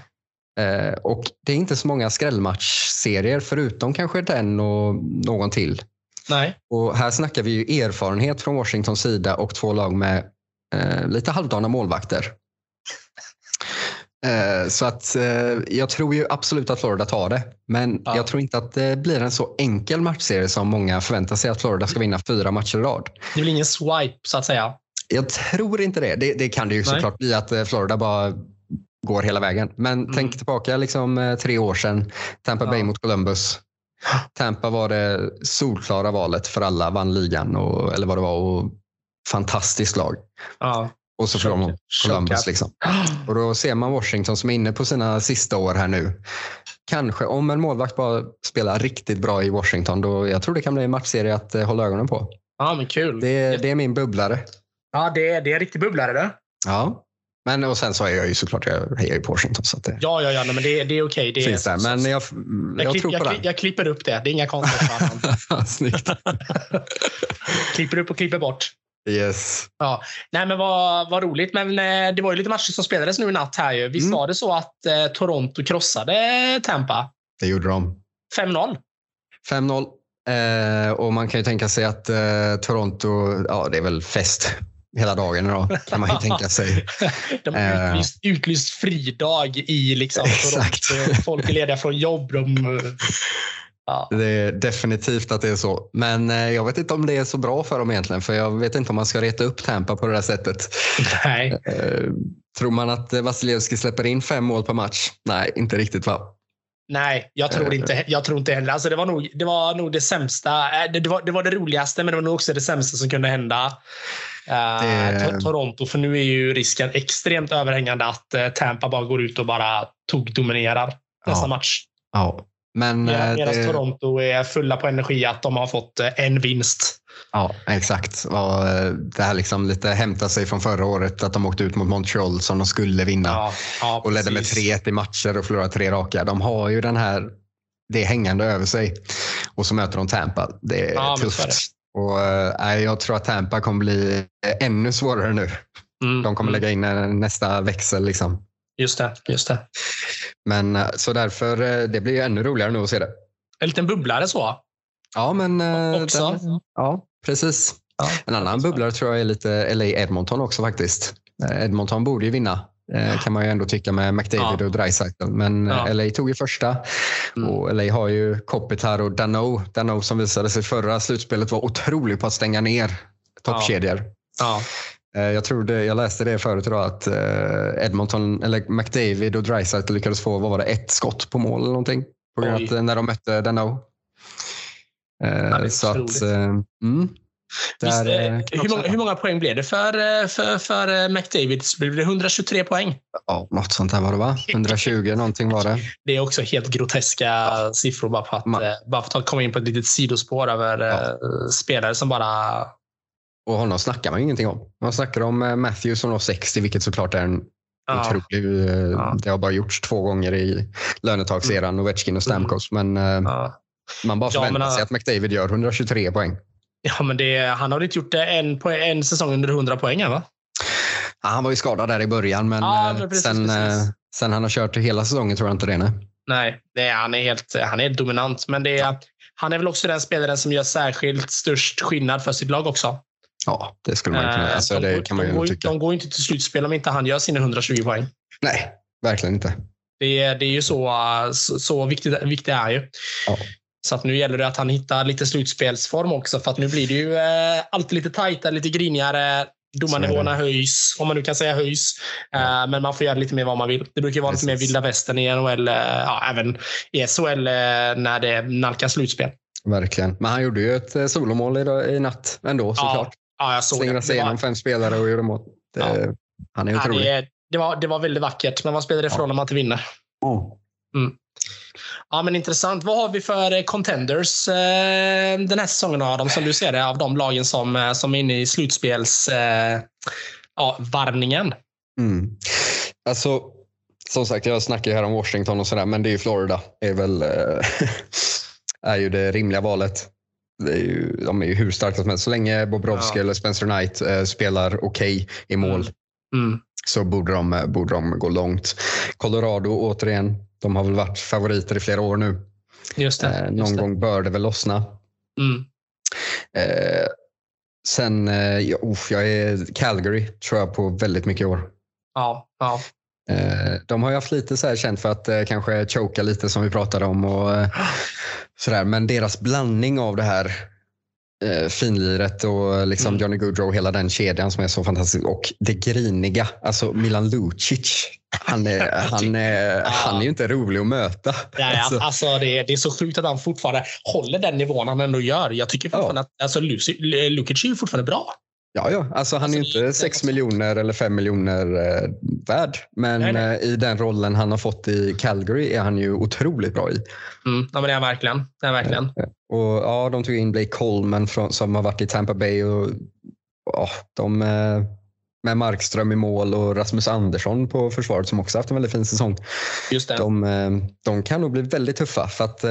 Eh, och det är inte så många skrällmatchserier förutom kanske den och någon till. Nej. Och här snackar vi ju erfarenhet från Washingtons sida och två lag med eh, lite halvdana målvakter. Eh, så att eh, jag tror ju absolut att Florida tar det. Men Ja. jag tror inte att det blir en så enkel matchserie som många förväntar sig att Florida ska vinna fyra matcher i rad. Det blir ingen swipe, så att säga. Jag tror inte det. Det, det kan det ju Nej. såklart bli att eh, Florida bara går hela vägen. Men Mm. tänk tillbaka liksom tre år sedan. Tampa Bay Ja. mot Columbus. Tampa var det solklara valet för alla, vann ligan och, eller vad det var. Och fantastiskt lag. Ja. Och så förlorar man Chockad. Columbus. Liksom. Och då ser man Washington som är inne på sina sista år här nu. Kanske om en målvakt bara spelar riktigt bra i Washington, då jag tror det kan bli en matchserie att eh, hålla ögonen på. Ja, men kul. Det, det är min bubblare. Ja, det är, det är en riktig bubblare det. Ja. Men och sen så är jag ju såklart, jag hejar ju på Washington. Så det Ja, ja, ja. Nej, men det, det är okej. Det finns där. Men jag, jag, jag klipp, tror på jag, den. jag klipper upp det. Det är inga konstigheter. Snyggt. klipper upp och klipper bort. Yes. Ja. Nej, men vad, vad roligt. Men eh, det var ju lite matcher som spelades nu i natt här. Ju. Visst Mm. var det så att eh, Toronto krossade Tampa? Det gjorde de. 5-0. 5-0. Eh, och man kan ju tänka sig att eh, Toronto, ja det är väl fest hela dagen idag kan man ju tänka sig. De har Eh. utlyst, utlyst fridag i liksom. Toronto. Folk är lediga från jobb. De, ja. Det är definitivt att det är så. Men eh, jag vet inte om det är så bra för dem egentligen. För jag vet inte om man ska reta upp Tampa på det där sättet. Nej. Eh, tror man att eh, Vasilevski släpper in fem mål per match? Nej, inte riktigt va? Nej, jag tror inte, jag tror inte heller. Alltså det, var nog, det var nog det sämsta. eh, Det, var, det var det roligaste, men det var nog också det sämsta som kunde hända. eh, Det- To- Toronto, för nu är ju risken extremt överhängande att eh, Tampa bara går ut och bara tog dominerar nästa Ja. match. Ja. Men eh, Medan det, Toronto är fulla på energi att de har fått eh, en vinst. ja, exakt. Och, eh, det här liksom lite hämta sig från förra året att de åkte ut mot Montreal som de skulle vinna. Ja, ja, och ledde med precis. 3-1 i matcher och förlorade tre raka. De har ju den här, det hängande över sig. Och så möter de Tampa. Det är Ja, tufft. Och, eh, nej, jag tror att Tampa kommer bli eh, ännu svårare nu. Mm, De kommer mm. lägga in eh, nästa växel. Liksom. Just det. Just det. Men eh, så därför, eh, det blir ju ännu roligare nu att se det. En liten bubblare så. Ja, men... eh, Också. Den, ja, precis. Ja, En annan bubblare tror jag är lite LA Edmonton också faktiskt. Edmonton borde ju vinna. eh, Kan man ju ändå tycka med McDavid Ja. och Dreisaitl. Men Ja. LA tog ju första. Mm. Och LA har ju Kopitar och Dano. Dano som visade sig förra slutspelet var otrolig på att stänga ner toppkedjor. Ja. Eh, jag, tror det, jag läste det förut idag att eh, Edmonton, eller McDavid och Dreisaitl lyckades få vad var det, ett skott på mål eller någonting. På grund av att, eh, när de mötte Dano. Ja, så att, mm, där, Visst, hur, många, hur, många, poäng blev det för, för, för McDavid? Blev det 123 poäng? Ja, något sånt där var det va? 120 någonting var det. Det är också helt groteska ja. siffror bara för att, Man. bara för att komma in på ett litet sidospår över ja. spelare som bara och honom snackar man ju ingenting om. Man snackar om eh, Matthews som har 60, vilket såklart är en ja. otrolig... Eh, ja. Det har bara gjorts två gånger i lönetagseran, mm. Ovechkin och Stamkos. Men eh, ja. man bara förväntar ja, sig att McDavid gör 123 poäng. Ja, men det, han har inte gjort en, en säsong under 100 poäng va? Ja, han var ju skadad där i början, men, men precis, sen, precis. sen han har kört hela säsongen tror jag inte det. Nej, nej det är, han, är helt, han är helt dominant. Men det är, han är väl också den spelaren som gör särskilt störst skillnad för sitt lag också. Ja, det skulle man kunna. Eh, alltså, de, det kan man de, går, tycka. de går inte till slutspel om inte han gör sina 120 poäng. Nej, verkligen inte. Det, är, det är ju så, så, så viktigt, viktigt är ju. Ja. Så att nu gäller det att han hittar lite slutspelsform också. För att nu blir det ju eh, alltid lite tajtare, lite grinigare. Domarnivåerna höjs, om man nu kan säga höjs. Ja. Uh, men man får göra lite mer vad man vill. Det brukar vara Precis. lite mer vilda västern i NHL, uh, ja, även i SHL uh, när det nalkas slutspel. Verkligen. Men han gjorde ju ett solomål i, i natt ändå såklart. Ja, jag såg Slingrade sig igenom fem spelare och gjorde mål. Det, ja. Han är otrolig. Ja, det, det, var, det var väldigt vackert, men vad spelar det för roll om man inte vinner? Mm. Ja, men intressant. Vad har vi för eh, contenders eh, den här säsongen, Adam, som du ser det, av de lagen som, eh, som är inne i slutspels eh, ja? Mm. Alltså, som sagt, jag snackar ju här om Washington och sådär, men det är ju Florida. är väl eh, är ju det rimliga valet är ju, de är ju hur starka som helst. Så länge Bobrovski ja. eller Spencer Knight eh, spelar okej okay i mål mm. Mm. så borde de, eh, borde de gå långt. Colorado återigen, de har väl varit favoriter i flera år nu. Just det, eh, någon just gång bör det väl lossna. Mm. Eh, sen, uff, jag är Calgary tror jag på väldigt mycket år. Ja, ja. Eh, de har ju haft lite så här känt för att eh, kanske choka lite som vi pratade om. Och, eh, sådär. Men deras blandning av det här finliret och liksom mm. Johnny Goodrow, hela den kedjan som är så fantastisk. Och det griniga, alltså Milan Lucic. Han är, han är, han är ju inte rolig att möta. Nej, alltså. alltså det, är, det är så sjukt att han fortfarande håller den nivån han ändå gör. Jag tycker fortfarande ja. att alltså, Lucic är fortfarande bra. Ja, ja. Alltså, han alltså, är inte 6 miljoner eller 5 miljoner eh, värd. Men nej, nej. Eh, i den rollen han har fått i Calgary är han ju otroligt bra i. Mm, ja, men det är han verkligen. Det är verkligen. Ja, och, ja, de tog in Blake Coleman från, som har varit i Tampa Bay. Och, ja, de, eh, med Markström i mål och Rasmus Andersson på försvaret som också haft en väldigt fin säsong. Just det. De, eh, de kan nog bli väldigt tuffa. för att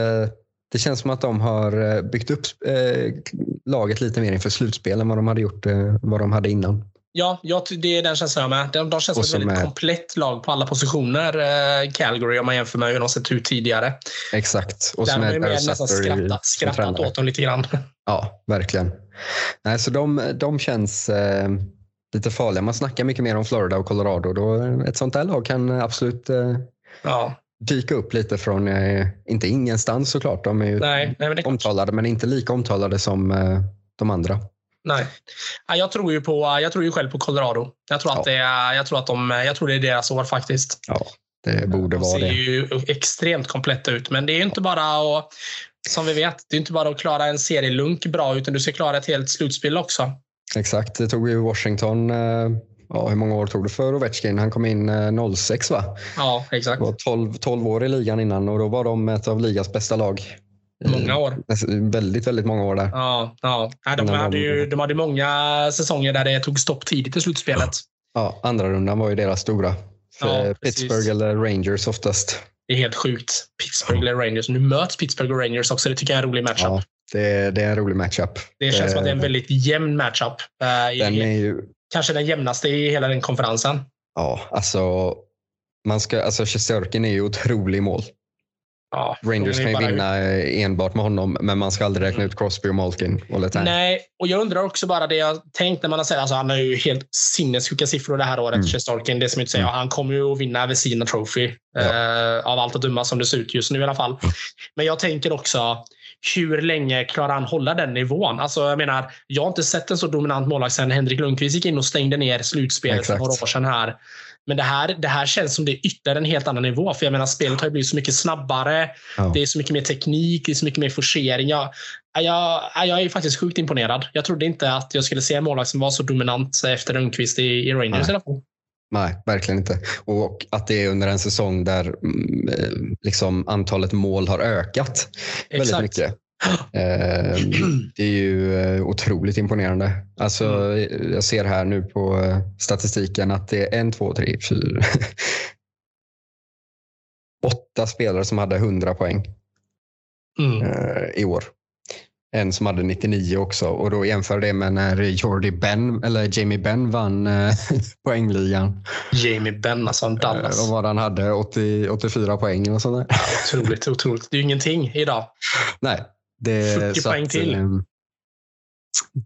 det känns som att de har eh, byggt upp eh, laget lite mer inför slutspel än vad de hade gjort eh, vad de hade innan. Ja, ja, det är den känslan jag med. De, de känns som ett väldigt är... komplett lag på alla positioner, eh, Calgary, om man jämför med hur de sett ut tidigare. Exakt. Och Där har man nästan skrattat, skrattat åt dem lite grann. Ja, verkligen. Nej, så de, de känns eh, lite farliga. Man snackar mycket mer om Florida och Colorado. Då ett sånt där lag kan absolut eh, ja dyka upp lite från, eh, inte ingenstans såklart, de är ju nej, nej, men omtalade men inte lika omtalade som eh, de andra. Nej, jag tror ju på, jag tror ju själv på Colorado. Jag tror, att det är, jag tror, att de, jag tror det är deras år faktiskt. Ja, det borde de vara det. De ser ju extremt kompletta ut, men det är inte bara att, som vi vet, det är inte bara att klara en serielunk bra, utan du ska klara ett helt slutspel också. Exakt, det tog ju Washington eh, ja, hur många år tog det för Ovechkin? Han kom in 06 eh, va? Ja, exakt. Det var 12, 12 år i ligan innan och då var de ett av ligas bästa lag. Många år. Väldigt, väldigt många år där. Ja, ja. De, hade ju, de hade många säsonger där det tog stopp tidigt i slutspelet. Ja, andra rundan var ju deras stora. Ja, Pittsburgh eller Rangers oftast. Det är helt sjukt. Pittsburgh eller Rangers. Nu möts Pittsburgh och Rangers också. Det tycker jag är en rolig matchup. Ja, det, det är en rolig matchup. Det känns det, som att det är en väldigt jämn matchup. Uh, den är ju kanske den jämnaste i hela den konferensen. Ja, alltså, man ska, alltså Shesterkin är ju otrolig mål. Ja, Rangers kan ju bara... vinna enbart med honom, men man ska aldrig räkna ut Crosby och Malkin. Och Nej, och jag undrar också bara det jag tänkt när man har sett, alltså han har ju helt sinnessjuka siffror det här året, mm. Shesterkin. Det som inte säger, mm. han kommer ju att vinna Vesina Trophy. Ja. Uh, av allt att döma som det ser ut just nu i alla fall. Men jag tänker också, hur länge klarar han hålla den nivån? Alltså, jag menar, jag har inte sett en så dominant målvakt sedan Henrik Lundqvist gick in och stängde ner slutspelet för några år sedan här. Men det här, det här känns som det är ytterligare en helt annan nivå. För jag menar, spelet har blivit så mycket snabbare. Ja. Det är så mycket mer teknik, det är så mycket mer forcering. Jag, jag, jag är faktiskt sjukt imponerad. Jag trodde inte att jag skulle se en målvakt som var så dominant efter Rönnqvist i, i Rangers i alla fall. Nej, verkligen inte. Och att det är under en säsong där mm, eh, liksom, antalet mål har ökat Exakt. väldigt mycket. Eh, det är ju eh, otroligt imponerande. Alltså, mm. Jag ser här nu på statistiken att det är en, två, tre, fyra, åtta spelare som hade 100 poäng mm. i år en som hade 99 också och då jämför det med när Jordy Ben, eller Jamie Ben vann eh, poängligan. Jamie Ben, alltså en Dallas. Eh, och vad han hade, 80, 84 poäng och sådär. Ja, otroligt, otroligt. Det är ju ingenting idag. Nej. Det, 40 poäng att, till. Eh,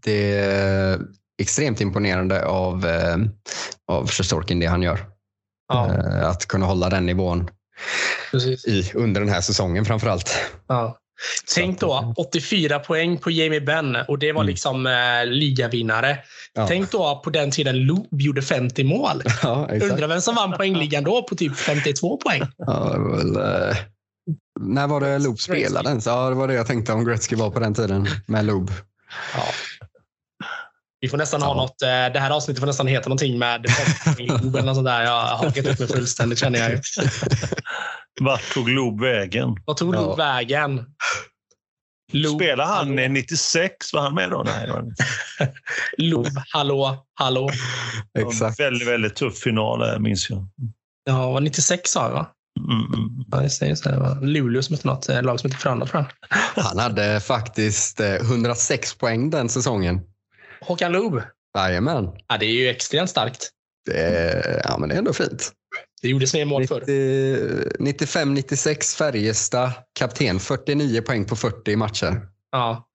det är extremt imponerande av, eh, av Sjostorkin, det han gör. Ja. Att kunna hålla den nivån i, under den här säsongen framför allt. Ja. Tänk då 84 poäng på Jamie Benn och det var mm. liksom eh, ligavinnare. Ja. Tänk då på den tiden Loob gjorde 50 mål. Ja, Undrar vem som vann poängligan då på typ 52 poäng. Ja, väl, eh, när var det Loob spelade ens? Ja, det var det jag tänkte om Gretzky var på den tiden med Loob. Ja. Vi får nästan ja. ha något, eh, det här avsnittet får nästan heta någonting med Loob eller något sånt där. Jag har hakat upp mig fullständigt känner jag ju. Vart tog Loob vägen? Vart tog Loob ja. vägen? Loop, Spelade han hallå. 96? Var han med då? Nej, Loob, hallå, hallå. Exakt. Väldigt, väldigt tuff final, minns jag. Ja, var 96 sa jag va? Mm, mm. Ja, jag säger så. Det Luleå som hette något eh, lag som hette Frölunda tror jag. Han hade faktiskt 106 eh, poäng den säsongen. Håkan Loob? Jajamän. Ja, det är ju extremt starkt. Det är, ja, men det är ändå fint. Det gjordes mer mål förr. 95-96 Färjestad, kapten. 49 poäng på 40 matcher. Ja.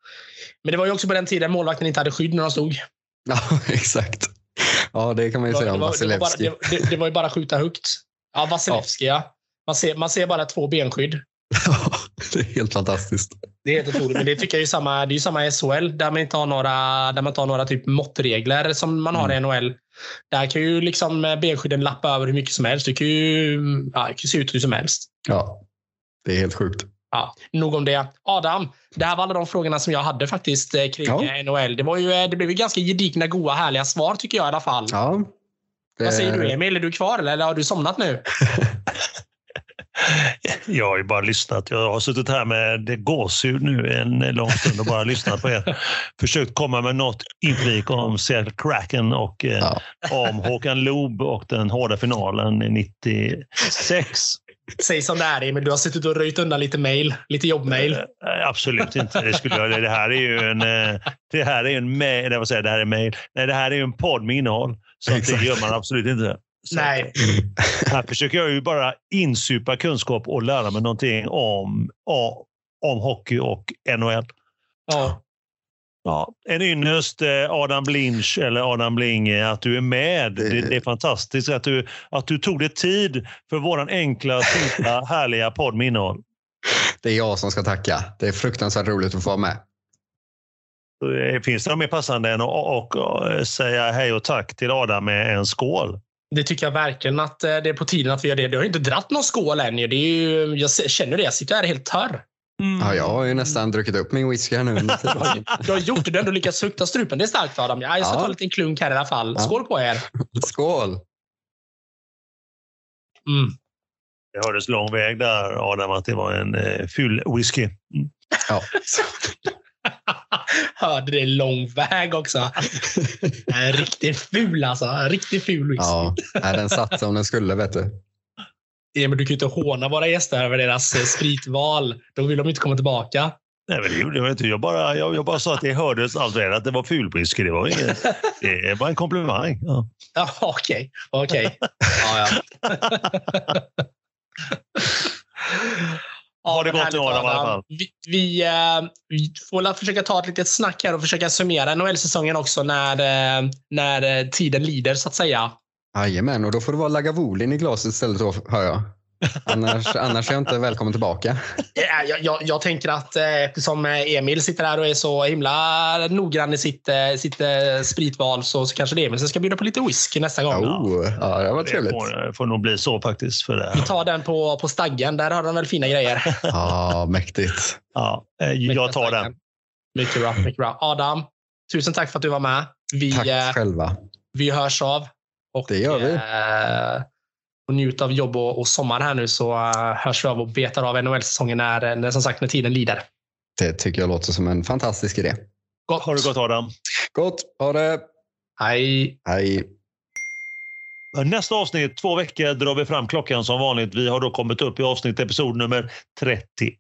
Men det var ju också på den tiden målvakten inte hade skydd när de stod. Ja, exakt. Ja, det kan man ju säga om Vasilevski. Det, det, det, var ju bara skjuta högt. Ja, Vasilevski, ja. ja. Man, ser, man ser bara två benskydd. Det är helt fantastiskt. Det är helt otroligt. Men det tycker jag är samma, det är samma i SHL där man inte har några, där man inte har några typ måttregler som man har mm. i NHL. Där kan ju liksom benskydden lappa över hur mycket som helst. Det kan ju, ja, det kan se ut hur som helst. Ja, det är helt sjukt. Ja, nog om det. Adam, det här var alla de frågorna som jag hade faktiskt eh, kring ja. NHL. Det, var ju, eh, det blev ju ganska gedigna, goa, härliga svar tycker jag i alla fall. Ja, det... Vad säger du Emil? Är du kvar eller har du somnat nu? Jag har ju bara lyssnat. Jag har suttit här med gåshud nu en lång stund och bara lyssnat på er. Försökt komma med något inflik om Seattle Kraken och eh, ja. om Håkan Loob och den hårda finalen 96. Säg som det är, men du har suttit och röjt undan lite mail, lite jobbmail. Eh, absolut inte. Det, skulle jag, det här är ju en... Eh, det här är en mail, det, säga, det här är mail. Nej, det här är en podd med innehåll. Så det gör man absolut inte. Så Nej. Här försöker jag ju bara insupa kunskap och lära mig någonting om, om hockey och NHL. Ja. Ja, en ynnest eh, Adam Blinch eller Adam Bling att du är med. Det, det är fantastiskt att du, att du tog dig tid för vår enkla, simpla, härliga podd med innehåll. Det är jag som ska tacka. Det är fruktansvärt roligt att få vara med. Finns det något mer passande än att säga hej och tack till Adam med en skål? Det tycker jag verkligen att eh, det är på tiden att vi gör det. Det har inte dratt någon skål än. Det är ju, jag känner det. Jag sitter här helt törr. Mm. Ja, jag har ju nästan druckit upp min whisky här nu Du har gjort det. Du har ändå lyckats sukta strupen. Det är starkt Adam. Jag ska ja. ta en liten klunk här i alla fall. Skål på er! Skål! Mm. Det hördes lång väg där Adam att det var en eh, full whisky. Mm. Ja. Hörde det lång väg också. Riktigt ful alltså. Riktigt ful whisky. Ja, den satt som den skulle vet du. Ja, men du kan ju inte håna våra gäster över deras eh, spritval. Då vill de inte komma tillbaka. Nej, men det gjorde jag inte. Jag bara, jag, jag bara sa att det hördes allt väl att det var fulwhisky. Det var inget, det var en komplimang. Ja, ja okej. Okay. okay. Ja, ja. Har det gått i år i alla fall. Vi, vi, uh, vi får försöka ta ett litet snack här och försöka summera NHL-säsongen också när, uh, när uh, tiden lider så att säga. Jajamän, och då får det vara Lagavulin i glaset istället då, hör jag. Annars, annars är jag inte välkommen tillbaka. Ja, jag, jag, jag tänker att eh, eftersom Emil sitter här och är så himla noggrann i sitt, eh, sitt eh, spritval så, så kanske det är Emil som ska bjuda på lite whisky nästa gång. Oh, ja, det var Det trevligt. får, får nog bli så faktiskt. För det. Vi tar den på, på staggen. Där har den väl fina grejer. Ja, mäktigt. Ja, eh, jag tar den. Mycket bra. Mycket bra. Adam, tusen tack för att du var med. Vi, Tack eh, själva. vi hörs av. Och, Det gör vi. Eh, och njut av jobb och, och sommar här nu så eh, hörs vi av och betar av NHL-säsongen när, när, som sagt, när tiden lider. Det tycker jag låter som en fantastisk idé. Gott. Ha det gott Adam. Gott, ha det. Hej. Hej. Nästa avsnitt, två veckor, drar vi fram klockan som vanligt. Vi har då kommit upp i avsnitt episod nummer 31.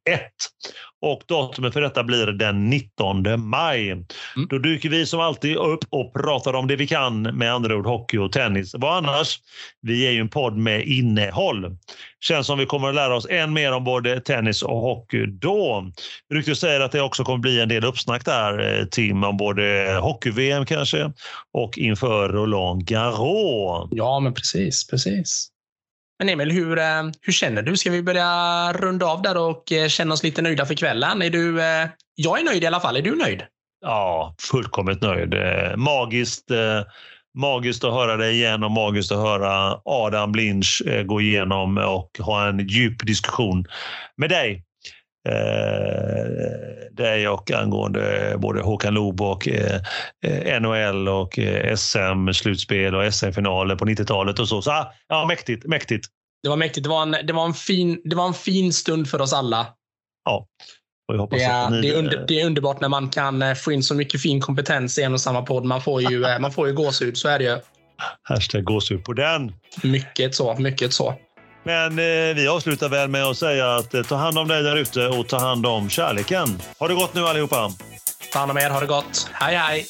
Och datumet för detta blir den 19 maj. Då dyker vi som alltid upp och pratar om det vi kan, med andra ord hockey och tennis. Vad annars? Vi är ju en podd med innehåll. Känns som vi kommer att lära oss än mer om både tennis och hockey då. Ryktet säger att det också kommer bli en del uppsnack där, eh, Tim, om både hockey-VM kanske och inför Roland Garros. Ja, men precis. precis. Men Emil, hur, eh, hur känner du? Ska vi börja runda av där och eh, känna oss lite nöjda för kvällen? Är du, eh, jag är nöjd i alla fall. Är du nöjd? Ja, fullkomligt nöjd. Magiskt, magiskt att höra dig igen och magiskt att höra Adam Blinch gå igenom och ha en djup diskussion med dig. Eh, dig och angående både Håkan Loob och eh, NHL och eh, SM-slutspel och SM-finaler på 90-talet och så. så ah, ja, mäktigt, mäktigt. Det var mäktigt. Det var en, det var en, fin, det var en fin stund för oss alla. Hoppas Det är, ni, det, är under, det är underbart när man kan få in så mycket fin kompetens i en och samma podd. Man får ju, man får ju gåshud, så är det ju. Hashtag gåshud på den. Mycket så. Mycket så. Men eh, vi avslutar väl med att säga att eh, ta hand om dig där ute och ta hand om kärleken. Ha det gott nu allihopa! Ta hand om er. Ha det gott. Hej, hej!